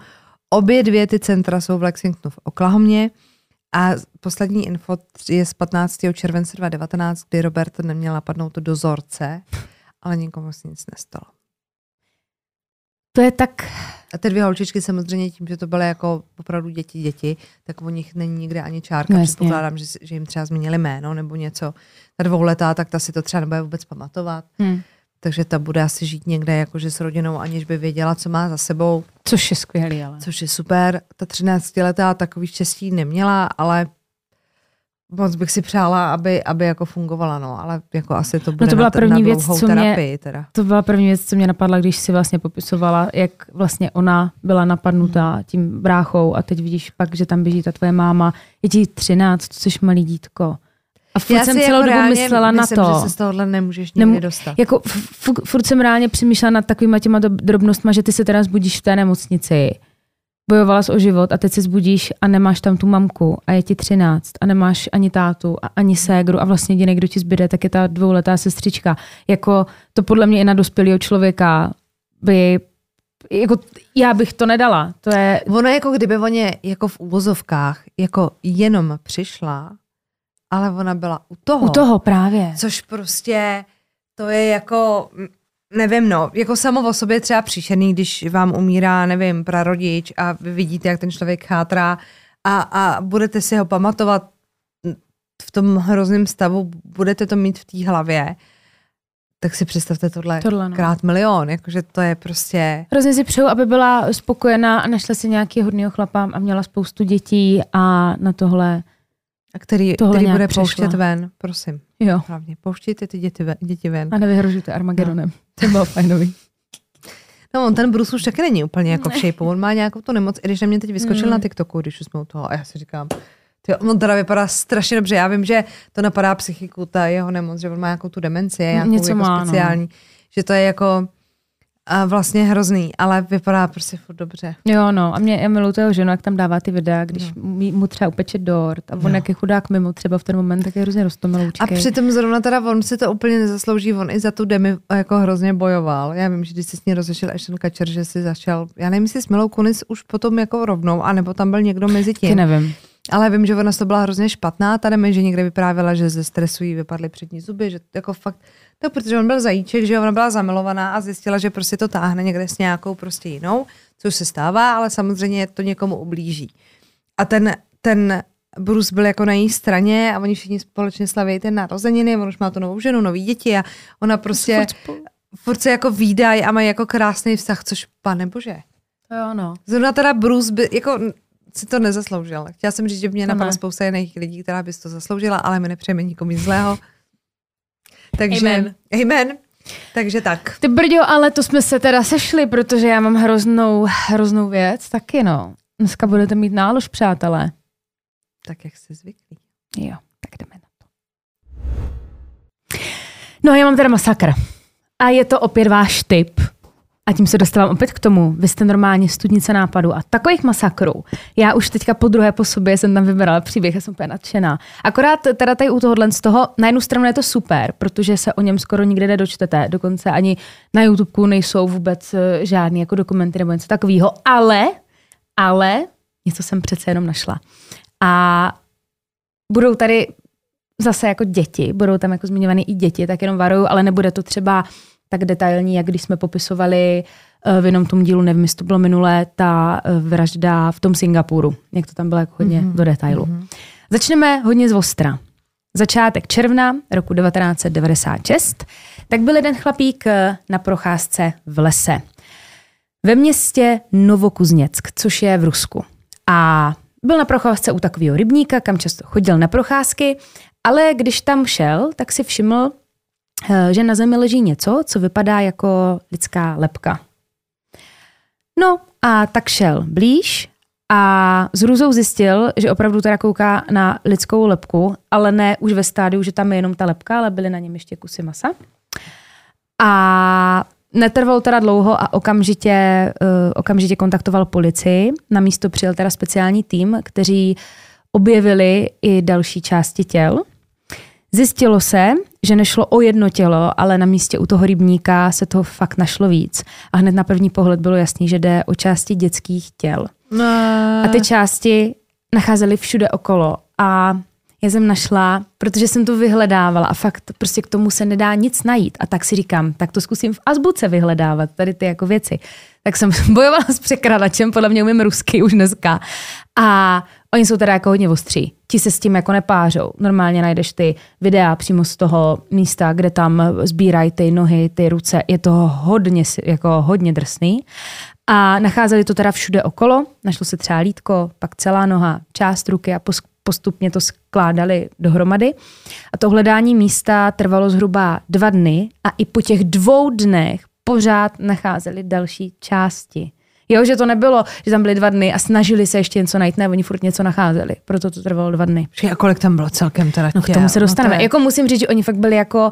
Obě dvě ty centra jsou v Lexingtonu v Oklahomě a poslední info je z 15. července 2019, kdy Robert neměl napadnout dozorce, ale nikomu se nic nestalo. To je tak... A ty dvě holčičky samozřejmě tím, že to byly jako opravdu děti, děti, tak o nich není nikde ani čárka. No, Předpokládám, že, že jim třeba zmínili jméno nebo něco. Ta dvouletá, tak ta si to třeba nebude vůbec pamatovat. Hmm. Takže ta bude asi žít někde jakože s rodinou, aniž by věděla, co má za sebou. Což je skvělý, ale. Což je super. Ta 13 letá takový štěstí neměla, ale moc bych si přála, aby, aby jako fungovala, no, ale jako asi to bude no to byla na, první na věc, co terapii, mě, teda. To byla první věc, co mě napadla, když si vlastně popisovala, jak vlastně ona byla napadnutá hmm. tím bráchou a teď vidíš pak, že tam běží ta tvoje máma, je ti 13, to jsi malý dítko. A furt Já jsem celou jako dobu myslela myslím, na to. že se z tohohle nemůžeš nikdy Nemu, dostat. Jako furt jsem reálně přemýšlela nad takovýma těma drobnostma, že ty se teda zbudíš v té nemocnici bojovala o život a teď se zbudíš a nemáš tam tu mamku a je ti třináct a nemáš ani tátu a ani ségru a vlastně jediný, kdo ti zbyde, tak je ta dvouletá sestřička. Jako to podle mě i na dospělého člověka by jako já bych to nedala. To je... Ono jako kdyby oni jako v úvozovkách jako jenom přišla, ale ona byla u toho. U toho právě. Což prostě to je jako Nevím, no, jako samo o sobě třeba příšerný, když vám umírá, nevím, prarodič a vy vidíte, jak ten člověk chátrá a, a budete si ho pamatovat v tom hrozném stavu, budete to mít v té hlavě, tak si představte tohle, tohle no. krát milion, jakože to je prostě... Hrozně si přeju, aby byla spokojená a našla si nějaký hodného chlapa a měla spoustu dětí a na tohle a který, tohle který bude pouštět ven, prosím. Jo. Hlavně, pouštějte ty děti ven. Děti ven. A nevyhrožujte Armagedonem. No. To bylo fajnový. No, on ten Bruce už taky není úplně jako v shape. On má nějakou tu nemoc, i když na mě teď vyskočil mm. na TikToku, když už jsme u toho. A já si říkám, ty, on teda vypadá strašně dobře. Já vím, že to napadá psychiku, ta jeho nemoc, že on má nějakou tu demenci, nějakou Něco jako má, no. speciální. No. Že to je jako a vlastně hrozný, ale vypadá prostě furt dobře. Jo, no, a mě já miluji toho ženu, jak tam dává ty videa, když no. mu třeba upeče dort a on no. jak je chudák mimo třeba v ten moment, tak je hrozně roztomiloučkej. A přitom zrovna teda on si to úplně nezaslouží, on i za tu Demi jako hrozně bojoval. Já vím, že když se s ní rozešel Ashton Kutcher, že si začal, já nevím, jestli s Milou Kunis už potom jako rovnou, anebo tam byl někdo mezi tím. Ty nevím. Ale vím, že ona to byla hrozně špatná, tady mi, že někde vyprávěla, že ze stresu jí vypadly přední zuby, že jako fakt to protože on byl zajíček, že ona byla zamilovaná a zjistila, že prostě to táhne někde s nějakou prostě jinou, což se stává, ale samozřejmě to někomu ublíží. A ten, ten Bruce byl jako na její straně a oni všichni společně slaví ten narozeniny, on už má tu novou ženu, nový děti a ona prostě furt se jako výdaj a mají jako krásný vztah, což pane bože. To jo, no. Zrovna teda Bruce by, jako si to nezasloužil. Chtěla jsem říct, že mě napadla spousta jiných lidí, která by to zasloužila, ale my nepřejeme nikomu nic zlého. *laughs* Takže, amen. amen. Takže tak. Ty brďo, ale to jsme se teda sešli, protože já mám hroznou, hroznou věc taky, no. Dneska budete mít nálož, přátelé. Tak, jak jste zvyklí. Jo, tak jdeme na to. No, já mám teda masakr. A je to opět váš tip a tím se dostávám opět k tomu, vy jste normálně studnice nápadů a takových masakrů. Já už teďka po druhé po sobě jsem tam vybrala příběh, já jsem úplně nadšená. Akorát teda tady u tohohle z toho, na jednu stranu je to super, protože se o něm skoro nikde nedočtete, dokonce ani na YouTube nejsou vůbec eh, žádný jako dokumenty nebo něco takového, ale, ale něco jsem přece jenom našla. A budou tady zase jako děti, budou tam jako zmiňované i děti, tak jenom varuju, ale nebude to třeba tak detailní, jak když jsme popisovali eh, v jednom tom dílu, nevím, jestli to bylo minulé, ta eh, vražda v tom Singapuru, jak to tam bylo jako hodně mm-hmm. do detailu. Mm-hmm. Začneme hodně z ostra. Začátek června roku 1996, tak byl jeden chlapík eh, na procházce v lese. Ve městě Novokuzněck, což je v Rusku. A byl na procházce u takového rybníka, kam často chodil na procházky, ale když tam šel, tak si všiml, že na zemi leží něco, co vypadá jako lidská lepka. No a tak šel blíž a s hrůzou zjistil, že opravdu teda kouká na lidskou lepku, ale ne už ve stádiu, že tam je jenom ta lepka, ale byly na něm ještě kusy masa. A netrvalo teda dlouho a okamžitě, uh, okamžitě kontaktoval policii. Na místo přijel teda speciální tým, kteří objevili i další části těl. Zjistilo se, že nešlo o jedno tělo, ale na místě u toho rybníka se toho fakt našlo víc. A hned na první pohled bylo jasný, že jde o části dětských těl. No. A ty části nacházely všude okolo. A já jsem našla, protože jsem to vyhledávala a fakt prostě k tomu se nedá nic najít. A tak si říkám, tak to zkusím v azbuce vyhledávat, tady ty jako věci. Tak jsem *laughs* bojovala s překradačem, podle mě umím rusky už dneska. A oni jsou teda jako hodně ostří. Ti se s tím jako nepářou. Normálně najdeš ty videa přímo z toho místa, kde tam sbírají ty nohy, ty ruce. Je to hodně, jako hodně drsný. A nacházeli to teda všude okolo. Našlo se třeba lítko, pak celá noha, část ruky a postupně to skládali dohromady. A to hledání místa trvalo zhruba dva dny a i po těch dvou dnech pořád nacházeli další části. Jo, že to nebylo, že tam byly dva dny a snažili se ještě něco najít, ne, oni furt něco nacházeli, proto to trvalo dva dny. A kolik tam bylo celkem teda No k tomu se dostaneme. No to je... Jako musím říct, že oni fakt byli jako,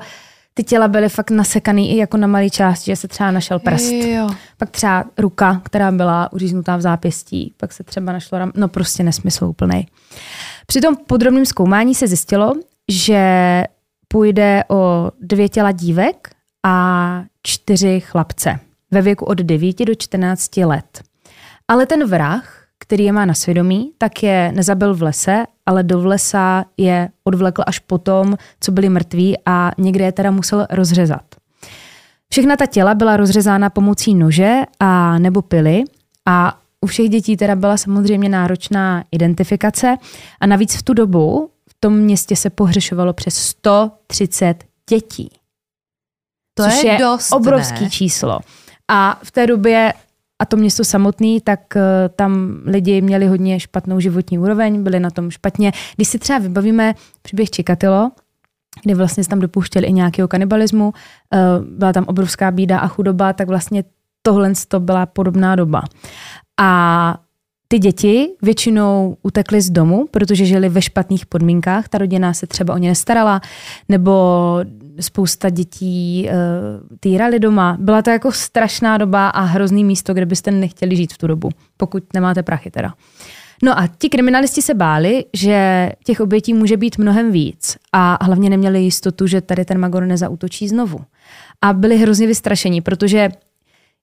ty těla byly fakt nasekaný i jako na malý části, že se třeba našel prst. Jo. Pak třeba ruka, která byla uříznutá v zápěstí, pak se třeba našlo ram, no prostě nesmysl úplnej. Při tom podrobném zkoumání se zjistilo, že půjde o dvě těla dívek a čtyři chlapce ve věku od 9 do 14 let. Ale ten vrah, který je má na svědomí, tak je nezabil v lese, ale do lesa je odvlekl až potom, co byli mrtví a někde je teda musel rozřezat. Všechna ta těla byla rozřezána pomocí nože a nebo pily a u všech dětí teda byla samozřejmě náročná identifikace a navíc v tu dobu v tom městě se pohřešovalo přes 130 dětí. To což je, je dost, obrovský ne? číslo. A v té době a to město samotný, tak uh, tam lidi měli hodně špatnou životní úroveň, byli na tom špatně. Když si třeba vybavíme příběh Čikatilo, kdy vlastně se tam dopouštěli i nějakého kanibalismu, uh, byla tam obrovská bída a chudoba, tak vlastně tohle to byla podobná doba. A ty děti většinou utekly z domu, protože žili ve špatných podmínkách. Ta rodina se třeba o ně nestarala, nebo spousta dětí uh, týrali doma. Byla to jako strašná doba a hrozný místo, kde byste nechtěli žít v tu dobu, pokud nemáte prachy teda. No a ti kriminalisti se báli, že těch obětí může být mnohem víc a hlavně neměli jistotu, že tady ten Magor nezautočí znovu. A byli hrozně vystrašení, protože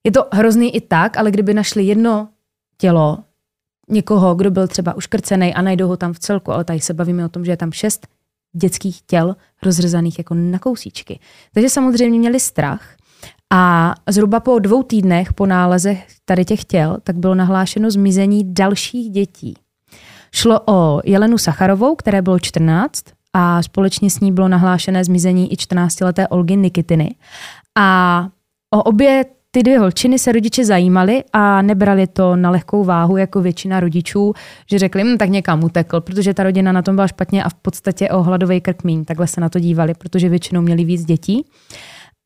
je to hrozný i tak, ale kdyby našli jedno tělo někoho, kdo byl třeba uškrcený a najdou ho tam v celku, ale tady se bavíme o tom, že je tam šest dětských těl rozřezaných jako na kousíčky. Takže samozřejmě měli strach a zhruba po dvou týdnech po nálezech tady těch těl, tak bylo nahlášeno zmizení dalších dětí. Šlo o Jelenu Sacharovou, které bylo 14 a společně s ní bylo nahlášené zmizení i 14-leté Olgy Nikitiny. A o obě ty dvě holčiny se rodiče zajímali a nebrali to na lehkou váhu jako většina rodičů, že řekli, hm, tak někam utekl, protože ta rodina na tom byla špatně a v podstatě o hladový krk míň. Takhle se na to dívali, protože většinou měli víc dětí.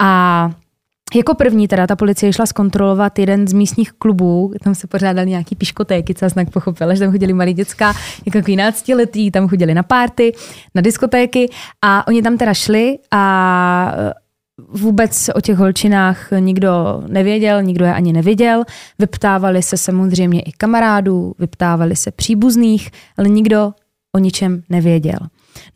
A jako první teda ta policie šla zkontrolovat jeden z místních klubů, tam se pořádali nějaký piškotéky, co znak pochopila, že tam chodili malí děcka, jako takový náctiletí, tam chodili na párty, na diskotéky a oni tam teda šli a vůbec o těch holčinách nikdo nevěděl, nikdo je ani neviděl. Vyptávali se samozřejmě i kamarádů, vyptávali se příbuzných, ale nikdo o ničem nevěděl.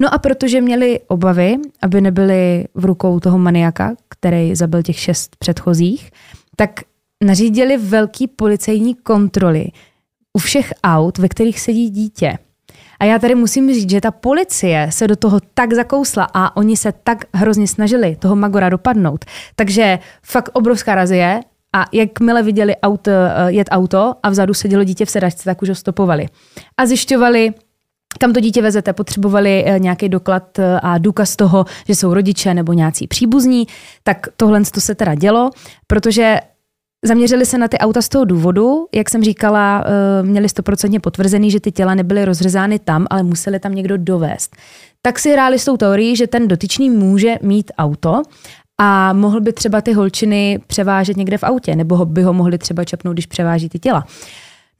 No a protože měli obavy, aby nebyli v rukou toho maniaka, který zabil těch šest předchozích, tak nařídili velký policejní kontroly u všech aut, ve kterých sedí dítě. A já tady musím říct, že ta policie se do toho tak zakousla a oni se tak hrozně snažili toho Magora dopadnout. Takže fakt obrovská razie a jakmile viděli auto, eh, jet auto a vzadu sedělo dítě v sedačce, tak už ho stopovali. A zjišťovali, kam to dítě vezete, potřebovali eh, nějaký doklad eh, a důkaz toho, že jsou rodiče nebo nějací příbuzní, tak tohle to se teda dělo, protože Zaměřili se na ty auta z toho důvodu, jak jsem říkala, eh, měli stoprocentně potvrzený, že ty těla nebyly rozřezány tam, ale museli tam někdo dovést. Tak si hráli s tou teorií, že ten dotyčný může mít auto a mohl by třeba ty holčiny převážet někde v autě, nebo by ho mohli třeba čepnout, když převáží ty těla.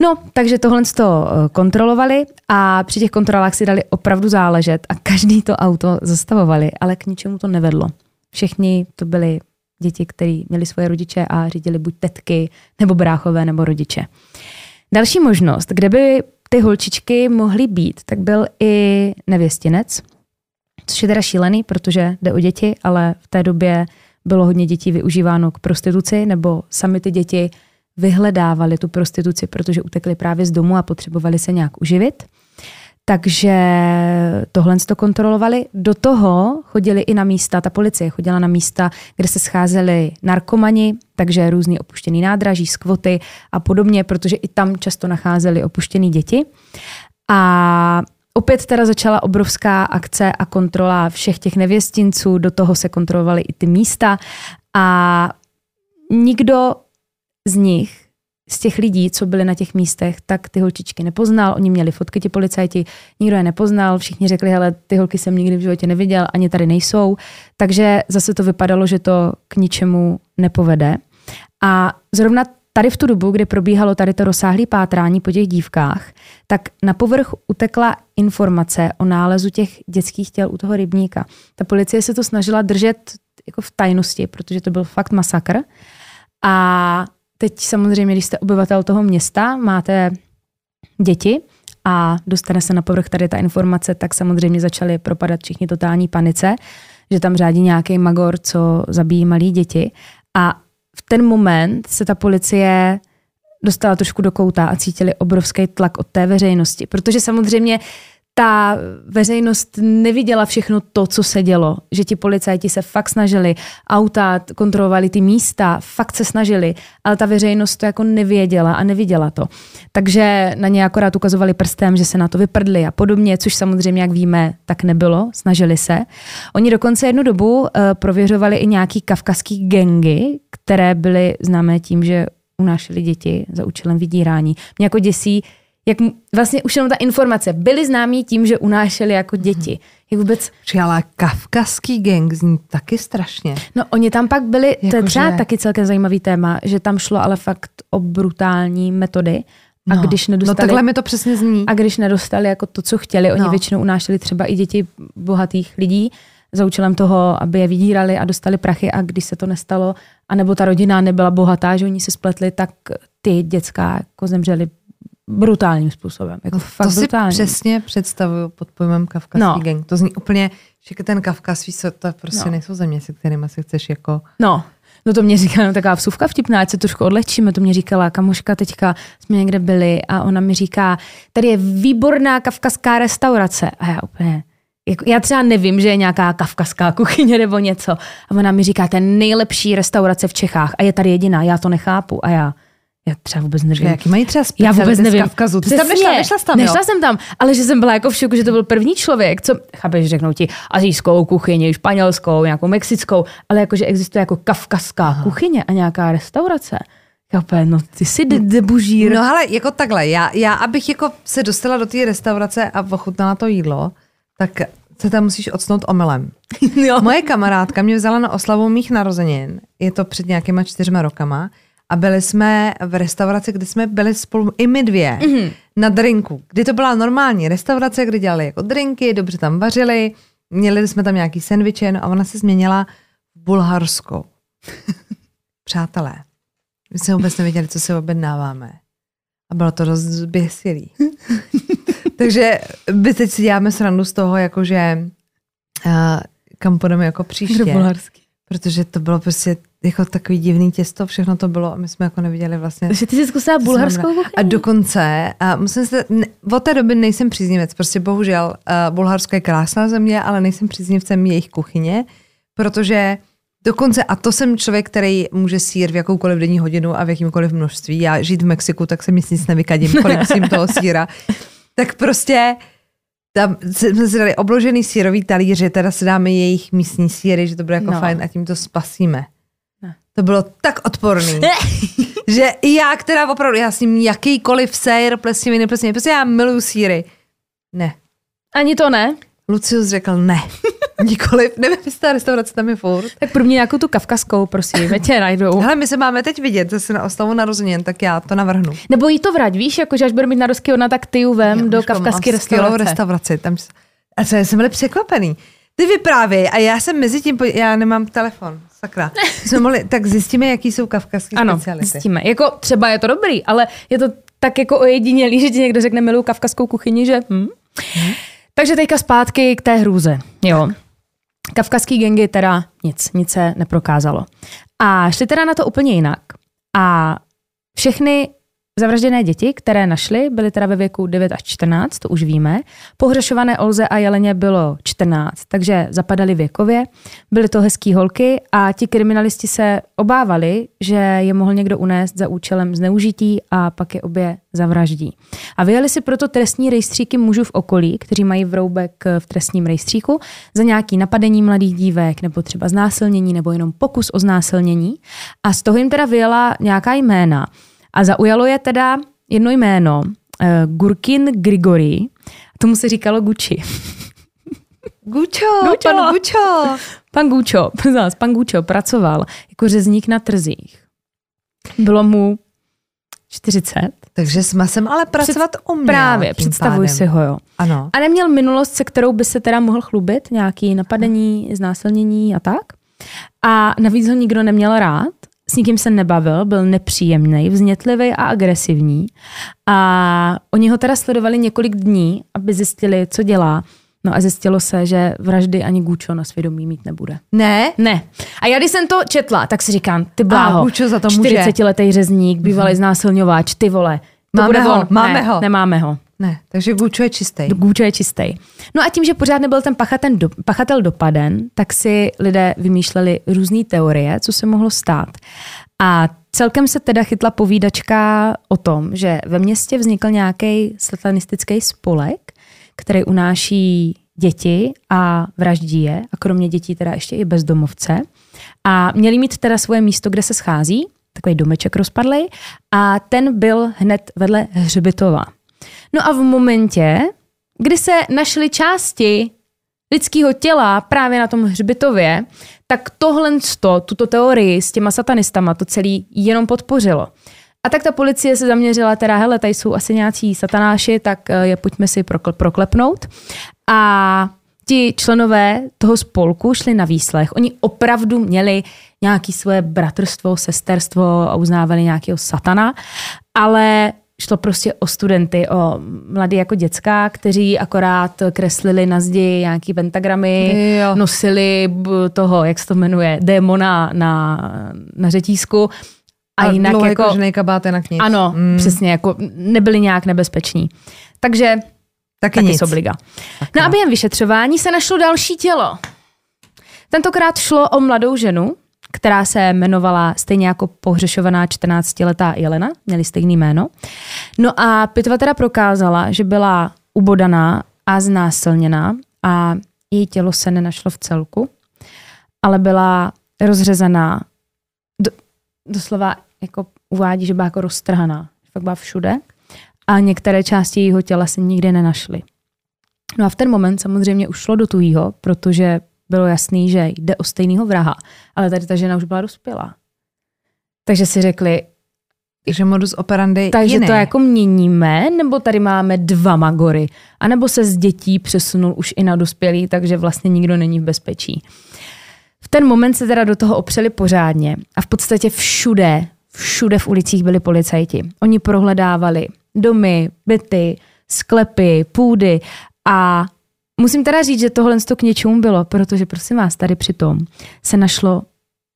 No, takže tohle to eh, kontrolovali a při těch kontrolách si dali opravdu záležet a každý to auto zastavovali, ale k ničemu to nevedlo. Všichni to byli děti, které měli svoje rodiče a řídili buď tetky, nebo bráchové, nebo rodiče. Další možnost, kde by ty holčičky mohly být, tak byl i nevěstinec, což je teda šílený, protože jde o děti, ale v té době bylo hodně dětí využíváno k prostituci, nebo sami ty děti vyhledávali tu prostituci, protože utekli právě z domu a potřebovali se nějak uživit. Takže tohle to kontrolovali. Do toho chodili i na místa, ta policie chodila na místa, kde se scházeli narkomani, takže různý opuštěný nádraží, skvoty a podobně, protože i tam často nacházeli opuštěný děti. A opět teda začala obrovská akce a kontrola všech těch nevěstinců, do toho se kontrolovaly i ty místa a nikdo z nich z těch lidí, co byli na těch místech, tak ty holčičky nepoznal. Oni měli fotky, ti policajti, nikdo je nepoznal. Všichni řekli, hele, ty holky jsem nikdy v životě neviděl, ani tady nejsou. Takže zase to vypadalo, že to k ničemu nepovede. A zrovna tady v tu dobu, kdy probíhalo tady to rozsáhlé pátrání po těch dívkách, tak na povrch utekla informace o nálezu těch dětských těl u toho rybníka. Ta policie se to snažila držet jako v tajnosti, protože to byl fakt masakr. A teď samozřejmě, když jste obyvatel toho města, máte děti a dostane se na povrch tady ta informace, tak samozřejmě začaly propadat všichni totální panice, že tam řádí nějaký magor, co zabíjí malí děti. A v ten moment se ta policie dostala trošku do kouta a cítili obrovský tlak od té veřejnosti, protože samozřejmě ta veřejnost neviděla všechno to, co se dělo. Že ti policajti se fakt snažili, auta kontrolovali ty místa, fakt se snažili, ale ta veřejnost to jako nevěděla a neviděla to. Takže na ně akorát ukazovali prstem, že se na to vyprdli a podobně, což samozřejmě, jak víme, tak nebylo, snažili se. Oni dokonce jednu dobu uh, prověřovali i nějaký kavkazský gengy, které byly známé tím, že unášeli děti za účelem vydírání. Mě jako děsí, jak vlastně už jenom ta informace, byli známí tím, že unášeli jako děti. Jak vůbec... Ale kavkazský gang zní taky strašně. No oni tam pak byli, jako to je třeba že... taky celkem zajímavý téma, že tam šlo ale fakt o brutální metody. A no, když no nedostali, takhle mi to přesně zní. A když nedostali jako to, co chtěli, oni No. většinou unášeli třeba i děti bohatých lidí za účelem toho, aby je vydírali a dostali prachy a když se to nestalo, anebo ta rodina nebyla bohatá, že oni se spletli, tak ty děcka jako zemřeli brutálním způsobem. Jako fakt to si brutální. přesně představuju pod pojmem kavkazský No. gang. To zní úplně, že ten Kavkaz, víš co, to prostě No. nejsou země, se kterými se chceš jako... No, no to mě říkala no, taková vsuvka vtipná, ať se trošku odlehčíme, to mě říkala kamoška teďka, jsme někde byli a ona mi říká, tady je výborná kavkazská restaurace. A já úplně, jako, já třeba nevím, že je nějaká kavkazská kuchyně nebo něco. A ona mi říká, to je nejlepší restaurace v Čechách a je tady jediná, já to nechápu. A já, já třeba vůbec nevím. Jaký mají třeba Já vůbec nevím. Kavkazu. Ty jsi tam nešla, nešla jsi tam, Nešla jo? jsem tam, ale že jsem byla jako v šoku, že to byl první člověk, co, chápeš, řeknou ti azijskou kuchyni, španělskou, nějakou mexickou, ale jako, že existuje jako kavkazská Aha. kuchyně a nějaká restaurace. Úplně, no ty jsi de- debužír. No ale jako takhle, já, já abych jako se dostala do té restaurace a ochutnala to jídlo, tak se tam musíš odsnout omylem. *laughs* jo. Moje kamarádka mě vzala na oslavu mých narozenin, je to před nějakýma čtyřma rokama, a byli jsme v restauraci, kde jsme byli spolu i my dvě mm-hmm. na drinku, kdy to byla normální restaurace, kde dělali jako drinky, dobře tam vařili, měli jsme tam nějaký sendviče, no a ona se změnila v bulharskou. *laughs* Přátelé, my jsme vůbec nevěděli, co si objednáváme. A bylo to dost zběsilý. *laughs* Takže my teď si děláme srandu z toho, jakože uh, kam půjdeme jako příště. bulharský. Protože to bylo prostě jako takový divný těsto, všechno to bylo a my jsme jako neviděli vlastně. Takže ty jsi zkusila bulharskou kuchyni? A dokonce, a musím se, ne, od té doby nejsem příznivec, prostě bohužel uh, Bulharsko je krásná země, ale nejsem příznivcem jejich kuchyně, protože dokonce, a to jsem člověk, který může sír v jakoukoliv denní hodinu a v jakýmkoliv množství, já žít v Mexiku, tak se mi nic nevykadím, kolik musím *laughs* toho síra, tak prostě tam jsme si dali obložený sírový talíře, teda si dáme jejich místní síry, že to bude jako no. fajn a tím to spasíme. To bylo tak odporný, *laughs* že i já, která opravdu, já s ním jakýkoliv sér, plesniviny, plesniviny, prostě já miluju síry. Ne. Ani to ne. Lucius řekl ne. *laughs* Nikoliv, nevím, jestli ta restaurace tam je furt. Tak pro mě nějakou tu kavkazskou, prosím, ať tě najdou. Hele, my se máme teď vidět zase na oslavu narozenin, tak já to navrhnu. Nebo jí to vrať, víš, jako že až bude mít narozky ona, tak ty ju vem do kavkazské restaurace. restauraci. Tam... A co, jsem byl překvapený. Ty vyprávěj a já jsem mezi tím, já nemám telefon, sakra. Jsme mohli, tak zjistíme, jaký jsou kavkazské ano, speciality. zjistíme. Jako třeba je to dobrý, ale je to tak jako ojedinělý, že ti někdo řekne miluju kavkazskou kuchyni, že hm? Hmm. Takže teďka zpátky k té hrůze. Jo. Kavkazský gengy teda nic, nic se neprokázalo. A šli teda na to úplně jinak. A všechny Zavražděné děti, které našly, byly teda ve věku 9 až 14, to už víme. Pohřešované Olze a Jeleně bylo 14, takže zapadaly věkově. Byly to hezký holky a ti kriminalisti se obávali, že je mohl někdo unést za účelem zneužití a pak je obě zavraždí. A vyjeli si proto trestní rejstříky mužů v okolí, kteří mají vroubek v trestním rejstříku, za nějaký napadení mladých dívek, nebo třeba znásilnění, nebo jenom pokus o znásilnění. A z toho jim teda vyjela nějaká jména. A zaujalo je teda jedno jméno, uh, Gurkin Grigori, tomu se říkalo Gucci. Gučo, Gučo, pan Gučo. Pan Gučo, zás, pan Gučo pracoval jako řezník na trzích. Bylo mu 40. Takže s masem ale pracovat Před, uměl. Právě, představuj pádem. si ho, jo. Ano. A neměl minulost, se kterou by se teda mohl chlubit, nějaký napadení, znásilnění a tak. A navíc ho nikdo neměl rád s nikým se nebavil, byl nepříjemný, vznětlivý a agresivní. A oni ho teda sledovali několik dní, aby zjistili, co dělá. No a zjistilo se, že vraždy ani Gučo na svědomí mít nebude. Ne? Ne. A já když jsem to četla, tak si říkám, ty bláho, a, Gučo za to 40-letý řezník, bývalý mm-hmm. znásilňovač, ty vole. To máme bude ho, on. máme ne, ho. Nemáme ho. Ne, takže Gučo je čistý. Gučo je čistý. No a tím, že pořád nebyl ten pachatel, do, pachatel dopaden, tak si lidé vymýšleli různé teorie, co se mohlo stát. A celkem se teda chytla povídačka o tom, že ve městě vznikl nějaký satanistický spolek, který unáší děti a vraždí je, a kromě dětí teda ještě i bezdomovce. A měli mít teda svoje místo, kde se schází, takový domeček rozpadlý, a ten byl hned vedle hřbitova. No a v momentě, kdy se našly části lidského těla právě na tom hřbitově, tak tohle, tuto teorii s těma satanistama, to celý jenom podpořilo. A tak ta policie se zaměřila, teda hele, tady jsou asi nějací satanáši, tak eh, je pojďme si proklepnout. A ti členové toho spolku šli na výslech. Oni opravdu měli nějaké svoje bratrstvo, sesterstvo a uznávali nějakého satana, ale šlo prostě o studenty, o mladí jako děcka, kteří akorát kreslili na zdi nějaký pentagramy, jo. nosili toho, jak se to jmenuje, démona na, na řetízku. A, a jinak jako... kabáty na knih. Ano, mm. přesně, jako nebyli nějak nebezpeční. Takže taky, taky nic. obliga. Okay. Na během vyšetřování se našlo další tělo. Tentokrát šlo o mladou ženu, která se jmenovala stejně jako pohřešovaná 14-letá Jelena, měli stejný jméno. No a pitva teda prokázala, že byla ubodaná a znásilněná a její tělo se nenašlo v celku, ale byla rozřezaná, do, doslova jako uvádí, že byla jako roztrhaná, fakt byla všude a některé části jejího těla se nikdy nenašly. No a v ten moment samozřejmě už šlo do tujího, protože bylo jasný, že jde o stejného vraha, ale tady ta žena už byla dospělá. Takže si řekli, že modus operandi Takže jiný. to jako měníme, nebo tady máme dva magory, a nebo se z dětí přesunul už i na dospělý, takže vlastně nikdo není v bezpečí. V ten moment se teda do toho opřeli pořádně a v podstatě všude, všude v ulicích byli policajti. Oni prohledávali domy, byty, sklepy, půdy a Musím teda říct, že tohle k něčemu bylo, protože prosím vás, tady přitom se našlo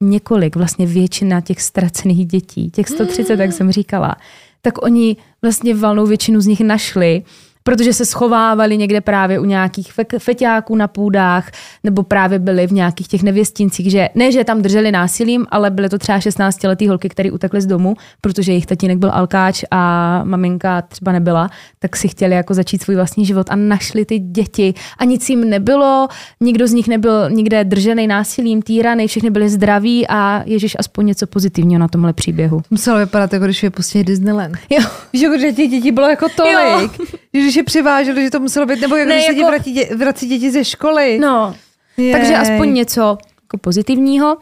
několik, vlastně většina těch ztracených dětí, těch 130, jak jsem říkala, tak oni vlastně valnou většinu z nich našli protože se schovávali někde právě u nějakých fe- feťáků na půdách, nebo právě byli v nějakých těch nevěstincích, že ne, že tam drželi násilím, ale byly to třeba 16 letý holky, které utekly z domu, protože jejich tatínek byl alkáč a maminka třeba nebyla, tak si chtěli jako začít svůj vlastní život a našli ty děti a nic jim nebylo, nikdo z nich nebyl nikde držený násilím, týraný, všechny byli zdraví a ježiš aspoň něco pozitivního na tomhle příběhu. Muselo vypadat, jako když je pustili Disneyland. Jo. Víš, jako, že těch dětí bylo jako tolik. Jo. Když je přiváželi, že to muselo být, nebo jak ne, když jako... se vrací, dě, vrací děti ze školy. No, Jej. Takže aspoň něco jako pozitivního.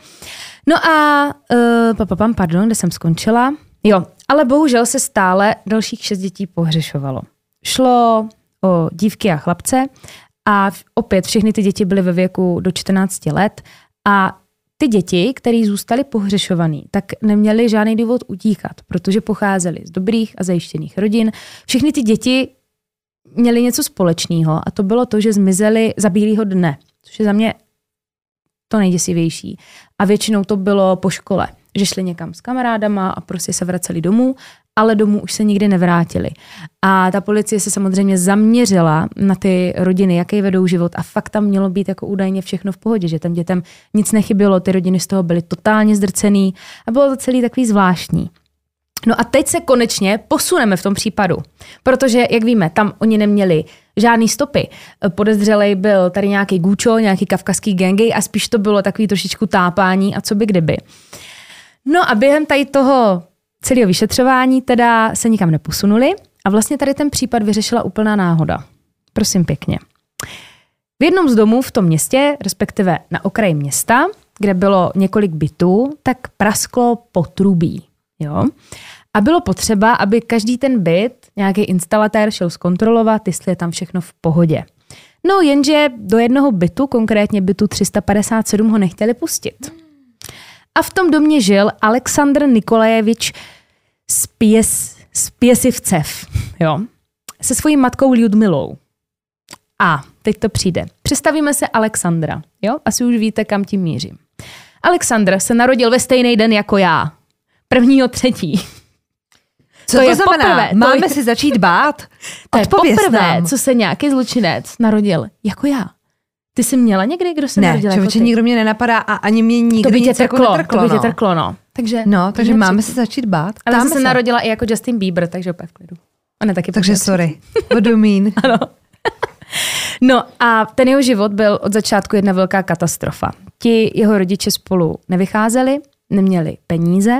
No a, uh, papapam, pardon, kde jsem skončila? Jo, ale bohužel se stále dalších šest dětí pohřešovalo. Šlo o dívky a chlapce a opět všechny ty děti byly ve věku do 14 let a ty děti, které zůstaly pohřešovaný, tak neměly žádný důvod utíkat, protože pocházely z dobrých a zajištěných rodin. Všechny ty děti měly něco společného a to bylo to, že zmizely za bílého dne, což je za mě to nejděsivější. A většinou to bylo po škole, že šli někam s kamarádama a prostě se vraceli domů, ale domů už se nikdy nevrátili. A ta policie se samozřejmě zaměřila na ty rodiny, jaký vedou život a fakt tam mělo být jako údajně všechno v pohodě, že těm dětem nic nechybělo, ty rodiny z toho byly totálně zdrcený a bylo to celý takový zvláštní. No a teď se konečně posuneme v tom případu, protože, jak víme, tam oni neměli žádný stopy. Podezřelej byl tady nějaký Gučo, nějaký kavkazský gengy a spíš to bylo takový trošičku tápání a co by kdyby. No a během tady toho celého vyšetřování teda se nikam neposunuli a vlastně tady ten případ vyřešila úplná náhoda. Prosím pěkně. V jednom z domů v tom městě, respektive na okraji města, kde bylo několik bytů, tak prasklo potrubí. Jo? A bylo potřeba, aby každý ten byt, nějaký instalatér šel zkontrolovat, jestli je tam všechno v pohodě. No jenže do jednoho bytu, konkrétně bytu 357, ho nechtěli pustit. A v tom domě žil Aleksandr Nikolajevič Spies, Spiesivcev, jo, se svojí matkou Ljudmilou. A teď to přijde. Představíme se Alexandra, jo? Asi už víte, kam tím mířím. Alexandr se narodil ve stejný den jako já. Prvního třetí. Co To to, je znamená? poprvé, to Máme je- si začít bát? *laughs* To je Odpověz poprvé, nám. co se nějaký zločinec narodil jako já. Ty jsi měla někdy, kdo se Ne, narodil jako ty? nikdo mě nenapadá a ani mě nikdy to by tě nic jako trklo, netrklo. to by tě no. trklo, no. Takže, No, takže máme se začít bát. Ale jsi se narodila i jako Justin Bieber, takže opět v klidu. Ona taky Takže sorry. What do you mean? *laughs* Ano. No a ten jeho život byl od začátku jedna velká katastrofa. Ti jeho rodiče spolu nevycházeli, neměli peníze.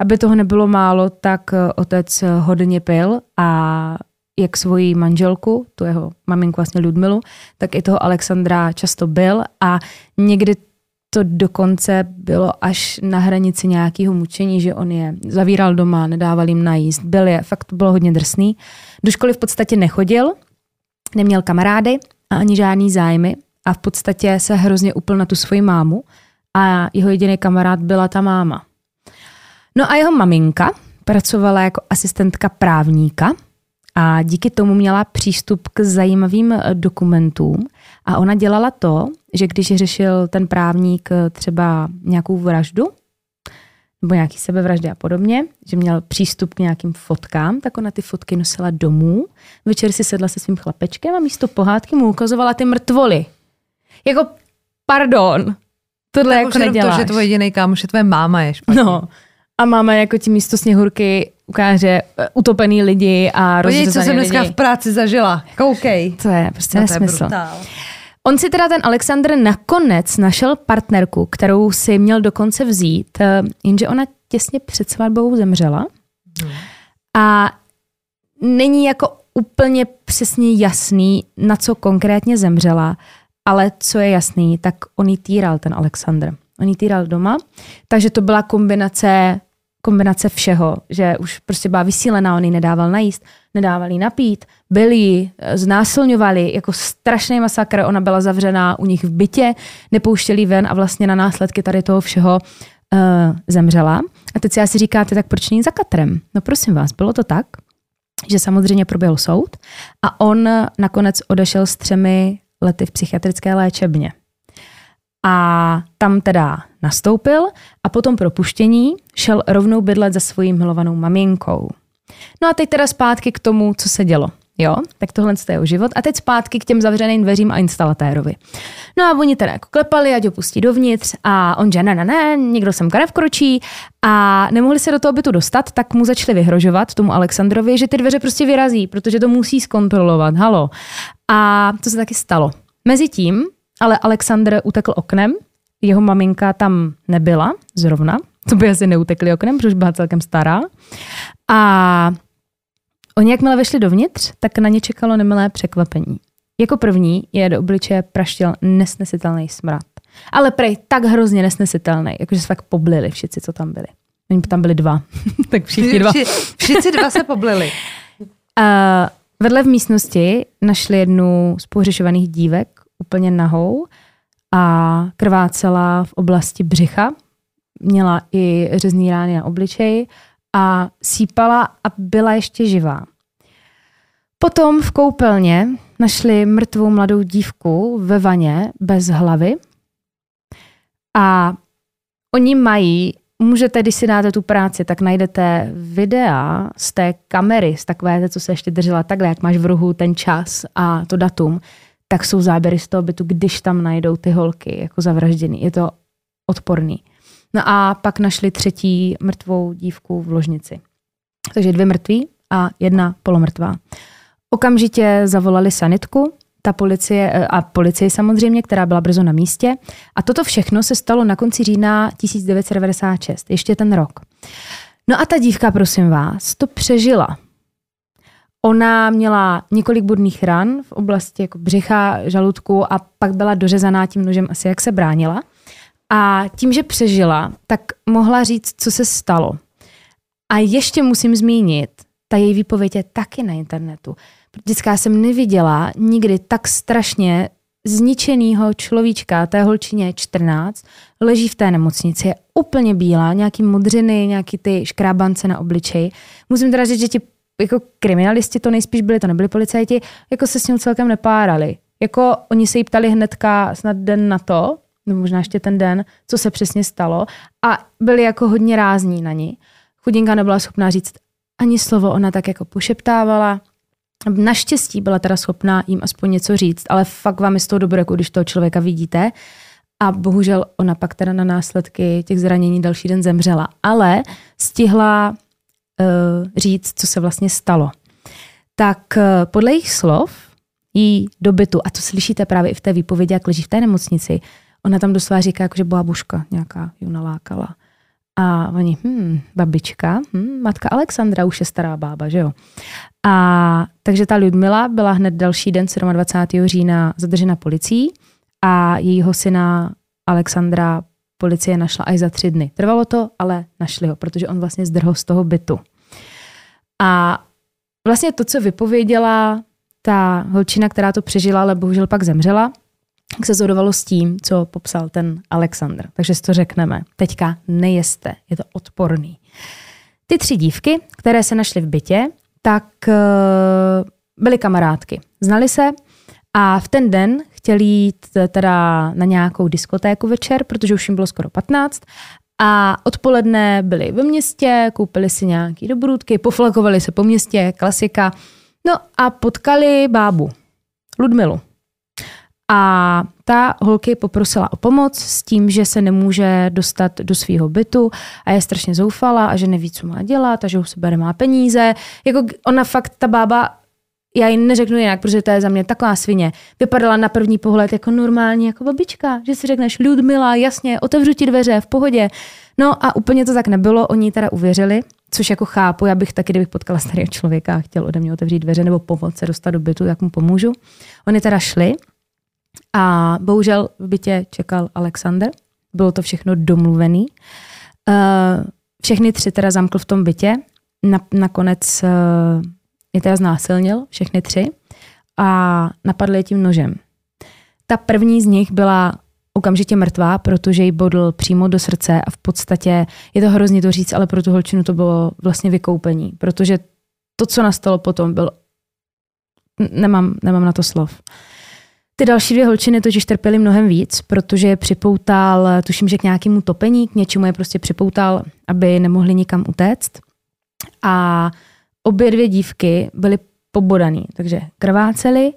Aby toho nebylo málo, tak eh, otec eh, hodně pil a jak svoji manželku, tu jeho maminku vlastně Ludmilu, tak i toho Alexandra často byl a někdy to dokonce bylo až na hranici nějakého mučení, že on je zavíral doma, nedával jim najíst, byl je, fakt to bylo hodně drsný. Do školy v podstatě nechodil, neměl kamarády a ani žádný zájmy a v podstatě se hrozně upl na tu svoji mámu a jeho jediný kamarád byla ta máma. No a jeho maminka pracovala jako asistentka právníka a díky tomu měla přístup k zajímavým eh, dokumentům a ona dělala to, že když řešil ten právník eh, třeba nějakou vraždu, nebo nějaký sebevraždy a podobně, že měl přístup k nějakým fotkám, tak ona ty fotky nosila domů. Večer si sedla se svým chlapečkem a místo pohádky mu ukazovala ty mrtvoly. Jako, pardon, tohle Tak jako neděláš. to, že tvoj jediný kámoš je tvoje máma je špatně. No. A máme jako ti místo sněhurky ukáže eh, utopený lidi a Podívej, co rozřezaný jsem dneska lidi. v práci zažila. Koukej. To je prostě to je nesmysl. brutál. On si teda ten Alexander nakonec našel partnerku, kterou si měl dokonce vzít, eh, jenže ona těsně před svatbou zemřela. A není jako úplně přesně jasný, na co konkrétně zemřela, ale co je jasný, tak on jí týral, ten Alexander. On jí týral doma, takže to byla kombinace kombinace všeho, že už prostě byla vysílená, on jí nedával najíst, nedával jí napít, byli ji, eh, znásilňovali, jako strašný masakr, ona byla zavřená u nich v bytě, nepouštěli ji ven a vlastně na následky tady toho všeho uh, zemřela. A teď si asi říkáte, tak proč není za katrem? No prosím vás, bylo to tak, že samozřejmě proběhl soud a on nakonec odešel s třemi lety v psychiatrické léčebně. A tam teda nastoupil a po tom propuštění šel rovnou bydlet za svojí milovanou maminkou. No a teď teda zpátky k tomu, co se dělo. Jo, tak tohle je jeho život. A teď zpátky k těm zavřeným dveřím a instalatérovi. No a oni teda jako klepali, ať ho pustí dovnitř a on, že ne, ne, ne, nikdo semka nevkročí a nemohli se do toho bytu dostat, tak mu začali vyhrožovat tomu Alexandrovi, že ty dveře prostě vyrazí, protože to musí zkontrolovat, halo. A to se taky stalo. Mezitím ale Alexandr utekl oknem, jeho maminka tam nebyla zrovna, to by asi neutekli oknem, protože byla celkem stará. A oni jakmile vešli dovnitř, tak na ně čekalo nemilé překvapení. Jako první je do obličeje praštil nesnesitelný smrad. Ale prej tak hrozně nesnesitelný, jakože se fakt poblili všichni, co tam byli. Oni tam byli dva, *laughs* tak všichni dva. Všichni dva se poblili. Uh, *laughs* vedle v místnosti našli jednu z pohřešovaných dívek úplně nahou a krvácela v oblasti břicha. Měla i řezný rány na obličeji a sípala a byla ještě živá. Potom v koupelně našli mrtvou mladou dívku ve vaně bez hlavy a oni mají, můžete, když si dáte tu práci, tak najdete videa z té kamery, z takové, co se ještě držela takhle, jak máš v rohu ten čas a to datum, tak jsou záběry z toho bytu, když tam najdou ty holky jako zavražděný. Je to odporný. No a pak našli třetí mrtvou dívku v ložnici. Takže dvě mrtví a jedna polomrtvá. Okamžitě zavolali sanitku, ta policie eh, a policie samozřejmě, která byla brzo na místě. A toto všechno se stalo na konci října 1996, ještě ten rok. No a ta dívka, prosím vás, to přežila. Ona měla několik bodných ran v oblasti jako břicha, žaludku a pak byla dořezaná tím nožem asi jak se bránila. A tím, že přežila, tak mohla říct, co se stalo. A ještě musím zmínit, ta její výpověď je taky na internetu. Vždycky jsem neviděla nikdy tak strašně zničenýho človíčka, té holčině 14, leží v té nemocnici, je úplně bílá, nějaký modřiny, nějaký ty škrábance na obličeji. Musím teda říct, že ti jako kriminalisti to nejspíš byli, to nebyli policajti, jako se s ním celkem nepárali. Jako oni se jí ptali hnedka snad den na to, nebo možná ještě ten den, co se přesně stalo a byli jako hodně rázní na ní. Chudinka nebyla schopná říct ani slovo, ona tak jako pošeptávala. Naštěstí byla teda schopná jim aspoň něco říct, ale fakt vám je z toho dobré, jako když toho člověka vidíte. A bohužel ona pak teda na následky těch zranění další den zemřela. Ale stihla říct, co se vlastně stalo. Tak uh, podle jejich slov jí dobytu, a to slyšíte právě i v té výpovědi, jak leží v té nemocnici, ona tam doslova říká, jako, že babuška nějaká ju nalákala. A oni, hm, babička, hm, matka Alexandra už je stará bába, že jo. A takže ta Ludmila byla hned další den 27. října zadržena policií a jejího syna Alexandra policie našla až za tři dny. Trvalo to, ale našli ho, protože on vlastně zdrhl z toho bytu. A vlastně to, co vypověděla ta holčina, která to přežila, ale bohužel pak zemřela, se zhodovalo s tím, co popsal ten Alexandr. Takže si to řekneme. Teďka nejeste, je to odporný. Ty tři dívky, které se našly v bytě, tak uh, byly kamarádky. Znali se a v ten den chtěli jít teda na nějakou diskotéku večer, protože už jim bylo skoro 15 a odpoledne byli ve městě, koupili si nějaký dobrůdky, poflakovali se po městě, klasika. No a potkali bábu, Ludmilu. A ta holky poprosila o pomoc s tím, že se nemůže dostat do svého bytu a je strašně zoufala a že neví, co má dělat a že u sebe nemá peníze. Jako ona fakt, ta bába, já ji neřeknu jinak, protože to je za mě taková svině. Vypadala na první pohled jako normální, jako babička, že si řekneš Ludmila, jasně, otevřu ti dveře, v pohodě. No a úplně to tak nebylo, oni teda uvěřili, což jako chápu, já bych taky, kdybych potkala starého člověka a chtěl ode mě otevřít dveře nebo pomoct se dostat do bytu, tak mu pomůžu. Oni teda šli a bohužel v bytě čekal Alexander. Bylo to všechno domluvený. Uh, všechny tři teda zamkl v tom bytě. Na, nakonec uh, je teda znásilnil, všechny tři. A napadl je tím nožem. Ta první z nich byla okamžitě mrtvá, protože ji bodl přímo do srdce a v podstatě je to hrozně to říct, ale pro tu holčinu to bylo vlastně vykoupení, protože to, co nastalo potom, byl nemám, nemám na to slov. Ty další dvě holčiny totiž trpěly mnohem víc, protože je připoutal, tuším, že k nějakému topení, k něčemu je prostě připoutal, aby nemohli nikam utéct. A obě dvě dívky byly pobodaný, takže krvácely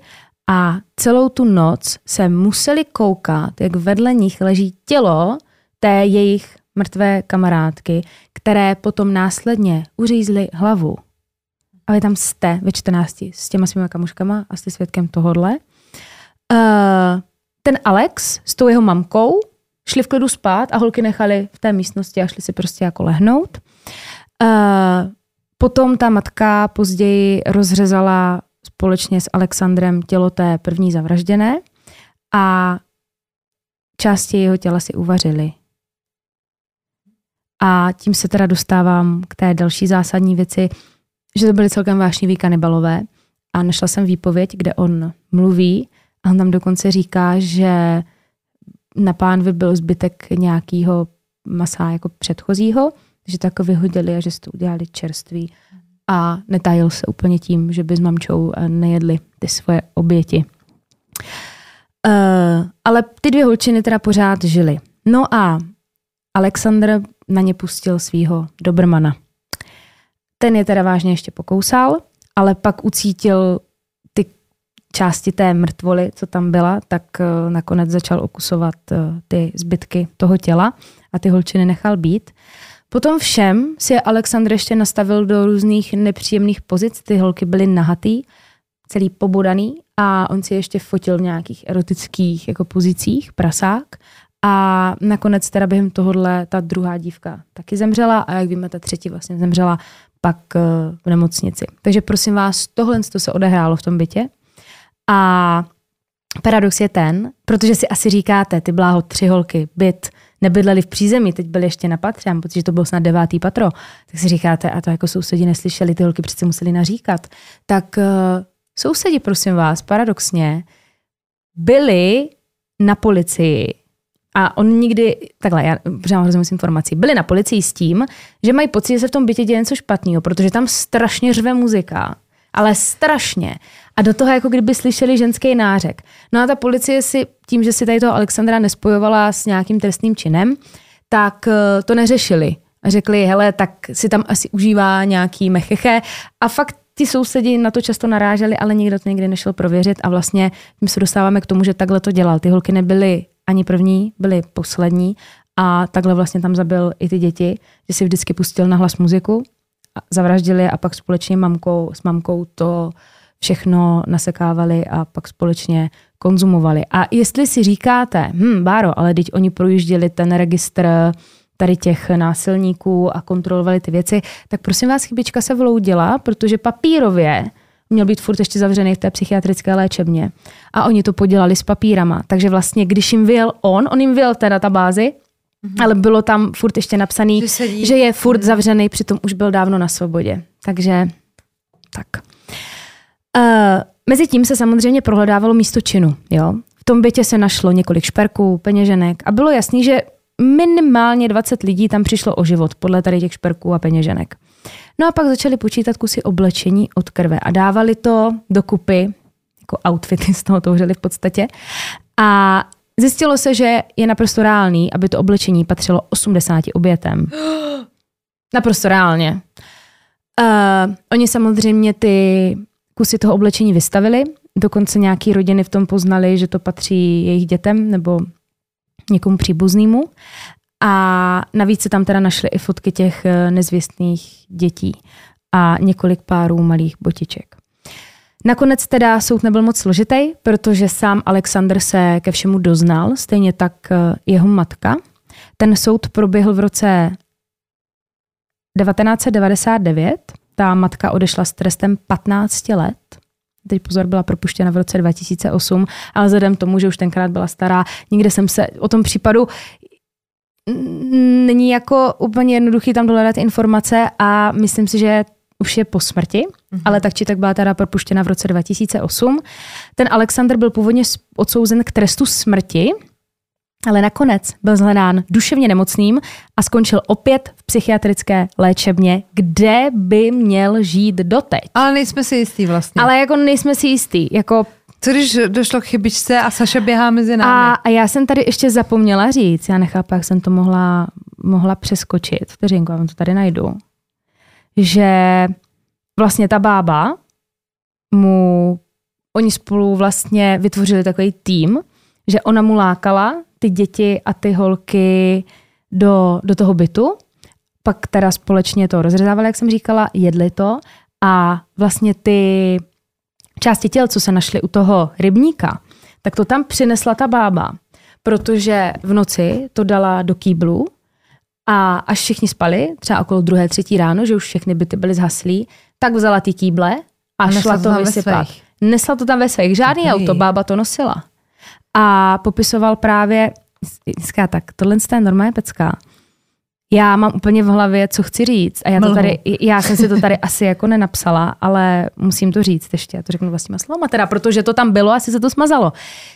a celou tu noc se museli koukat, jak vedle nich leží tělo té jejich mrtvé kamarádky, které potom následně uřízly hlavu. A vy tam jste ve 14 s těma svýma kamuškama a jste svědkem tohodle. Uh, ten Alex s tou jeho mamkou šli v klidu spát a holky nechali v té místnosti a šli si prostě jako lehnout. Uh, potom ta matka později rozřezala společně s Alexandrem tělo té první zavražděné a části jeho těla si uvařili. A tím se teda dostávám k té další zásadní věci, že to byly celkem vášniví kanibalové. A našla jsem výpověď, kde on mluví a on tam dokonce říká, že na pánvi byl zbytek nějakého masa jako předchozího, že to jako vyhodili a že si to udělali čerství a netajil se úplně tím, že by s mamčou eh, nejedli ty svoje oběti. Uh, ale ty dvě holčiny teda pořád žily. No a Alexandr na ně pustil svého Dobrmana. Ten je teda vážně ještě pokousal, ale pak ucítil ty části té mrtvoly, co tam byla, tak uh, nakonec začal okusovat uh, ty zbytky toho těla a ty holčiny nechal být. Potom všem si Alexandr ještě nastavil do různých nepříjemných pozic. Ty holky byly nahatý, celý pobodaný a on si ještě fotil v nějakých erotických jako pozicích, prasák. A nakonec teda během tohohle ta druhá dívka taky zemřela a jak víme, ta třetí vlastně zemřela pak eh, v nemocnici. Takže prosím vás, tohle to se odehrálo v tom bytě. A paradox je ten, protože si asi říkáte, ty bláho tři holky, byt, nebydleli v přízemí, teď byli ještě na patře, protože to bylo snad devátý patro, tak si říkáte, a to jako sousedi neslyšeli, ty holky přece museli naříkat. Tak uh, sousedi, prosím vás, paradoxně, byli na policii. A on nikdy, takhle, já pořád rozumím informací, byli na policii s tím, že mají pocit, že se v tom bytě děje něco špatného, protože tam strašně řve muzika, ale strašně. A do toho jako kdyby slyšeli ženský nářek. No a ta policie si tím, že si tady toho Alexandra nespojovala s nějakým trestným činem, tak eh, to neřešili. A řekli, hele, tak si tam asi užívá nějaký mecheche. A fakt ti sousedi na to často naráželi, ale nikdo to nikdy nešel prověřit a vlastně my se dostáváme k tomu, že takhle to dělal. Ty holky nebyly ani první, byly poslední a takhle vlastně tam zabil i ty děti, že si vždycky pustil na hlas muziku, zavraždili a pak společně mamkou, s mamkou to všechno nasekávali a pak společně konzumovali. A jestli si říkáte, hm, Báro, ale teď oni projížděli ten registr tady těch násilníků a kontrolovali ty věci, tak prosím vás, chybička se vloudila, protože papírově měl být furt ještě zavřený v té psychiatrické léčebně. A oni to podělali s papírama. Takže vlastně, když jim vyjel on, on jim vyjel té databázi, mm-hmm. ale bylo tam furt ještě napsaný, že, že je furt zavřený, přitom už byl dávno na svobodě. Takže tak. Uh, mezi tím se samozřejmě prohledávalo místo činu. Jo? V tom bytě se našlo několik šperků, peněženek a bylo jasný, že minimálně 20 lidí tam přišlo o život podle tady těch šperků a peněženek. No a pak začali počítat kusy oblečení od krve a dávali to dokupy, jako outfity z toho touřili v podstatě. A zjistilo se, že je naprosto reálný, aby to oblečení patřilo 80 obětem. *gasps* Naprosto reálně. Uh, oni samozřejmě ty kusy toho oblečení vystavili. Dokonce nějaký rodiny v tom poznali, že to patří jejich dětem nebo někomu příbuznému. A navíc se tam teda našly i fotky těch eh, nezvěstných dětí a několik párů malých botiček. Nakonec teda soud nebyl moc složitý, protože sám Alexander se ke všemu doznal, stejně tak eh, jeho matka. Ten soud proběhl v roce 1999 ta matka odešla s trestem 15 let. Teď pozor, byla propuštěna v roce 2008, ale vzhledem tomu, že už tenkrát byla stará, nikde jsem se o tom případu není jako úplně jednoduchý tam dohledat informace a myslím si, že už je po smrti, mm-hmm. ale tak či tak byla teda propuštěna v roce 2008. Ten Alexander byl původně odsouzen k trestu smrti, ale nakonec byl zhledán duševně nemocným a skončil opět v psychiatrické léčebně, kde by měl žít doteď. Ale nejsme si jistý vlastně. Ale jako nejsme si jistý. Jako co když došlo k chybičce a Saša běhá mezi námi? A, a já jsem tady ještě zapomněla říct, já nechápu, jak jsem to mohla, mohla přeskočit. Vteřinku, já vám to tady najdu. Že vlastně ta bába mu, oni spolu vlastně vytvořili takový tým, že ona mu lákala ty děti a ty holky do, do toho bytu. Pak teda společně to rozřezávali, jak jsem říkala, jedli to a vlastně ty části těl, co se našly u toho rybníka, tak to tam přinesla ta bába, protože v noci to dala do kýblu a až všichni spali, třeba okolo druhé, třetí ráno, že už všechny byty byly zhaslí, tak vzala ty kýble a Nesla šla to to tam ve vysypat. svých. Nesla to tam ve svých. Žádný Dobrý. auto, bába to nosila. A popisoval právě, dneska tak, tohle je normálně pecka. Já mám úplně v hlavě, co chci říct. A já to Mlhu. tady, já jsem si to tady *laughs* asi jako nenapsala, ale musím to říct ještě. Já to řeknu vlastníma slovama teda, protože to tam bylo, asi se to smazalo.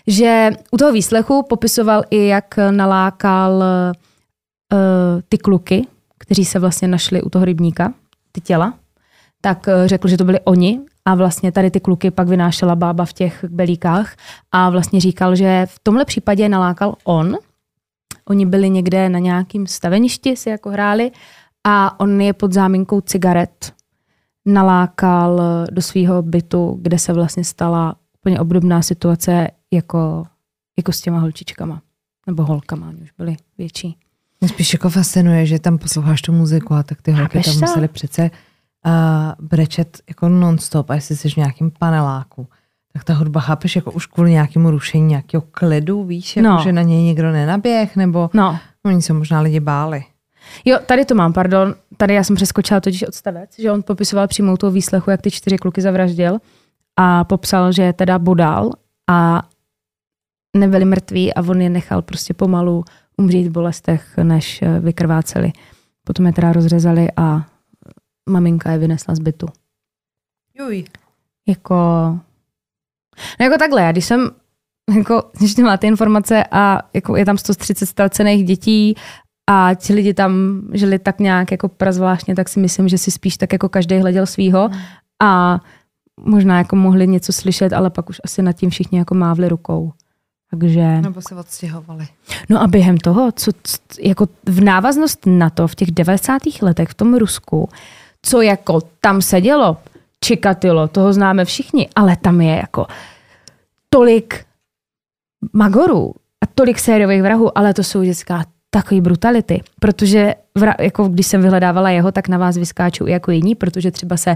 Že u toho výslechu popisoval i, jak nalákal ty kluky, kteří se vlastně našli u toho rybníka, ty těla, tak eh, řekl, že to byli oni a vlastně tady ty kluky pak vynášela bába v těch belíkách a vlastně říkal, že v tomhle případě nalákal on. Oni byli někde na nějakým staveništi, si jako hráli a on je pod záminkou cigaret nalákal eh, do svého bytu, kde se vlastně stala úplně obdobná situace jako, jako s těma holčičkama. Nebo holkama, oni už byli větší. Mě spíš jako fascinuje, že tam posloucháš tu muziku a tak ty holky tam museli přece uh, brečet jako non-stop a jestli jsi v nějakém paneláku, tak ta hudba, chápeš, jako už kvůli nějakému rušení nějakého klidu, víš, jako No. že na něj někdo nenaběh, nebo No, oni se možná lidi báli. Jo, tady to mám, pardon. Tady já jsem přeskočila totiž odstavec, že on popisoval přímo toho výslechu, jak ty čtyři kluky zavraždil a popsal, že je teda bodal a nebyli mrtví a on je nechal prostě pomalu umřít v bolestech, než eh, vykrváceli. Potom je teda rozřezali a maminka je vynesla z bytu. Juj. Jako, no jako takhle, já když jsem, jako, *laughs* když máte informace a jako je tam 130 ztracených dětí a ti lidi tam žili tak nějak jako prazvláštně, tak si myslím, že si spíš tak jako každý hleděl svýho a možná jako mohli něco slyšet, ale pak už asi nad tím všichni jako mávli rukou. Takže, Nebo se odstěhovali. no a během toho, co, jako v návaznost na to v těch 90. letech v tom Rusku, co jako tam se dělo, Čikatilo, toho známe všichni, ale tam je jako tolik magorů a tolik sériových vrahů, ale to jsou vždycká takový brutality, protože vra, jako když jsem vyhledávala jeho, tak na vás vyskáču i jako jiní, protože třeba se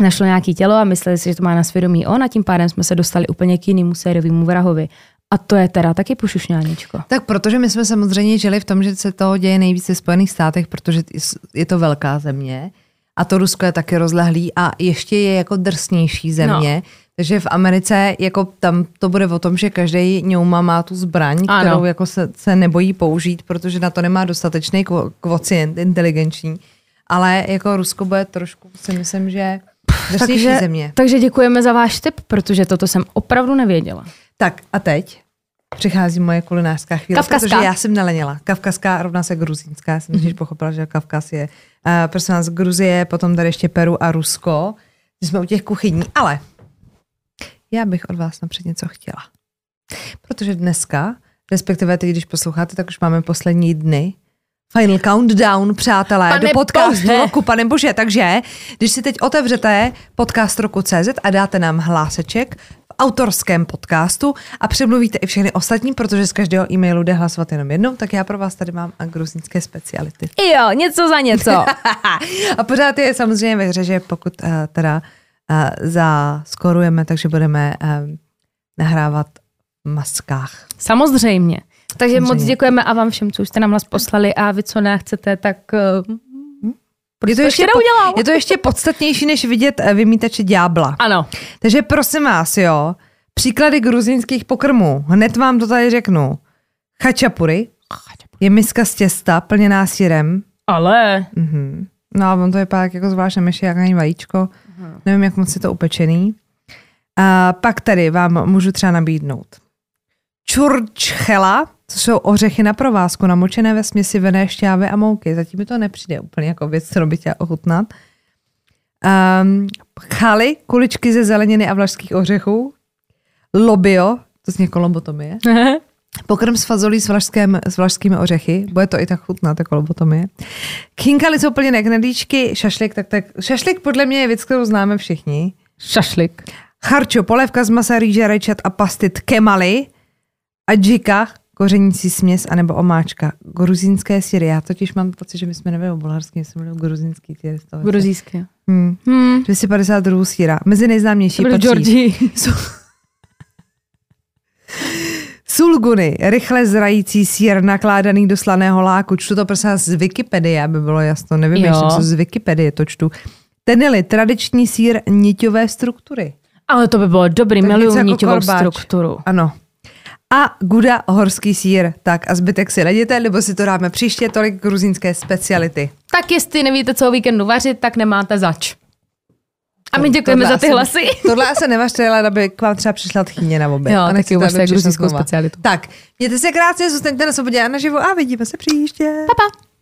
našlo nějaký tělo a mysleli si, že to má na svědomí on a tím pádem jsme se dostali úplně k jinému sériovému vrahovi. A to je teda taky pušušňáníčko. Tak protože my jsme samozřejmě žili v tom, že se toho děje nejvíce v Spojených státech, protože je to velká země a to Rusko je taky rozlehlý a ještě je jako drsnější země. No. Takže v Americe jako tam to bude o tom, že každý ňouma má tu zbraň, Ano. kterou jako se, se nebojí použít, protože na to nemá dostatečný kvo- kvocient inteligenční. Ale jako Rusko bude trošku, si myslím, že Takže, země. takže děkujeme za váš tip, protože toto jsem opravdu nevěděla. Tak a teď přichází moje kulinářská chvíle, Kavkazská. protože já jsem nelenila. Kavkazská rovná se gruzínská. Já jsem mm-hmm. pochopila, že Kavkaz je uh, prosím vás Gruzie, potom tady ještě Peru a Rusko. My jsme u těch kuchyní, ale já bych od vás napřed něco chtěla. Protože dneska, respektive teď, když posloucháte, tak už máme poslední dny. Final countdown, přátelé, Pane do podcastu bože. roku, pane bože. Takže, když si teď otevřete podcast roku CZ a dáte nám hláseček v autorském podcastu a přemluvíte i všechny ostatní, protože z každého e-mailu jde hlasovat jenom jednou, tak já pro vás tady mám gruzínské speciality. *laughs* Jo, něco za něco. a pořád je samozřejmě ve hře, že pokud uh, teda uh, zaskorujeme, takže budeme uh, nahrávat v maskách. Samozřejmě. Takže Samozřejmě. moc děkujeme a vám všem, co už jste nám hlas poslali a vy, co nechcete, tak uh, Je to, ještě, je to ještě podstatnější, než vidět eh, vymítače ďábla. ano. Takže prosím vás, jo, příklady gruzínských pokrmů. Hned vám to tady řeknu. Chačapury je miska z těsta plněná syrem. Ale Mhm. No a on to vypadá jako zvláštně myši, jak ani vajíčko. Nevím, jak moc je to upečený. A pak tady vám můžu třeba nabídnout čurčchela, to jsou ořechy na provázku, namočené ve směsi vené šťávy a mouky. Zatím mi to nepřijde úplně jako věc, kterou bych chtěla ochutnat. Um, chaly, kuličky ze zeleniny a vlašských ořechů. Lobio, to zní jako lobotomie. *laughs* Pokrm s fazolí s, vlašském, s vlašskými ořechy, bude to i tak chutnat jako lobotomie. Kinkaly jsou plněné knedlíčky, šašlik, tak, tak šašlik podle mě je věc, kterou známe všichni. šašlik. Charčo, polévka z masa, rýže, rajčat a pastit kemali, adžika, kořenící směs, anebo omáčka, gruzínské syry. Já totiž mám pocit, že my jsme nebyli o bulharský, my jsme byli o gruzínský ty restaurace. Gruzíské. Hmm. Hmm. 250 druhů síra. Mezi nejznámější To patří. *laughs* Sulguny, rychle zrající sír nakládaný do slaného láku. Čtu to prosím z Wikipedie, aby bylo jasno. Nevím, jestli to z Wikipedie to čtu. Tenili tradiční sír niťové struktury. Ale to by bylo dobrý, miluju jako niťovou korbáč. strukturu. Ano. A guda horský sír. Tak a zbytek si najděte, nebo si to dáme příště, tolik gruzínské speciality. Tak jestli nevíte, co o víkendu vařit, tak nemáte zač. A my děkujeme za ty hlasy. Tohle asi nevařte, ale aby k vám třeba přišla tchýně na oběd. Jo, A taky uvařte gruzínskou specialitu. Tak, mějte se krásně, zůstaňte na svobodě a naživo a vidíme se příště. Pa, pa.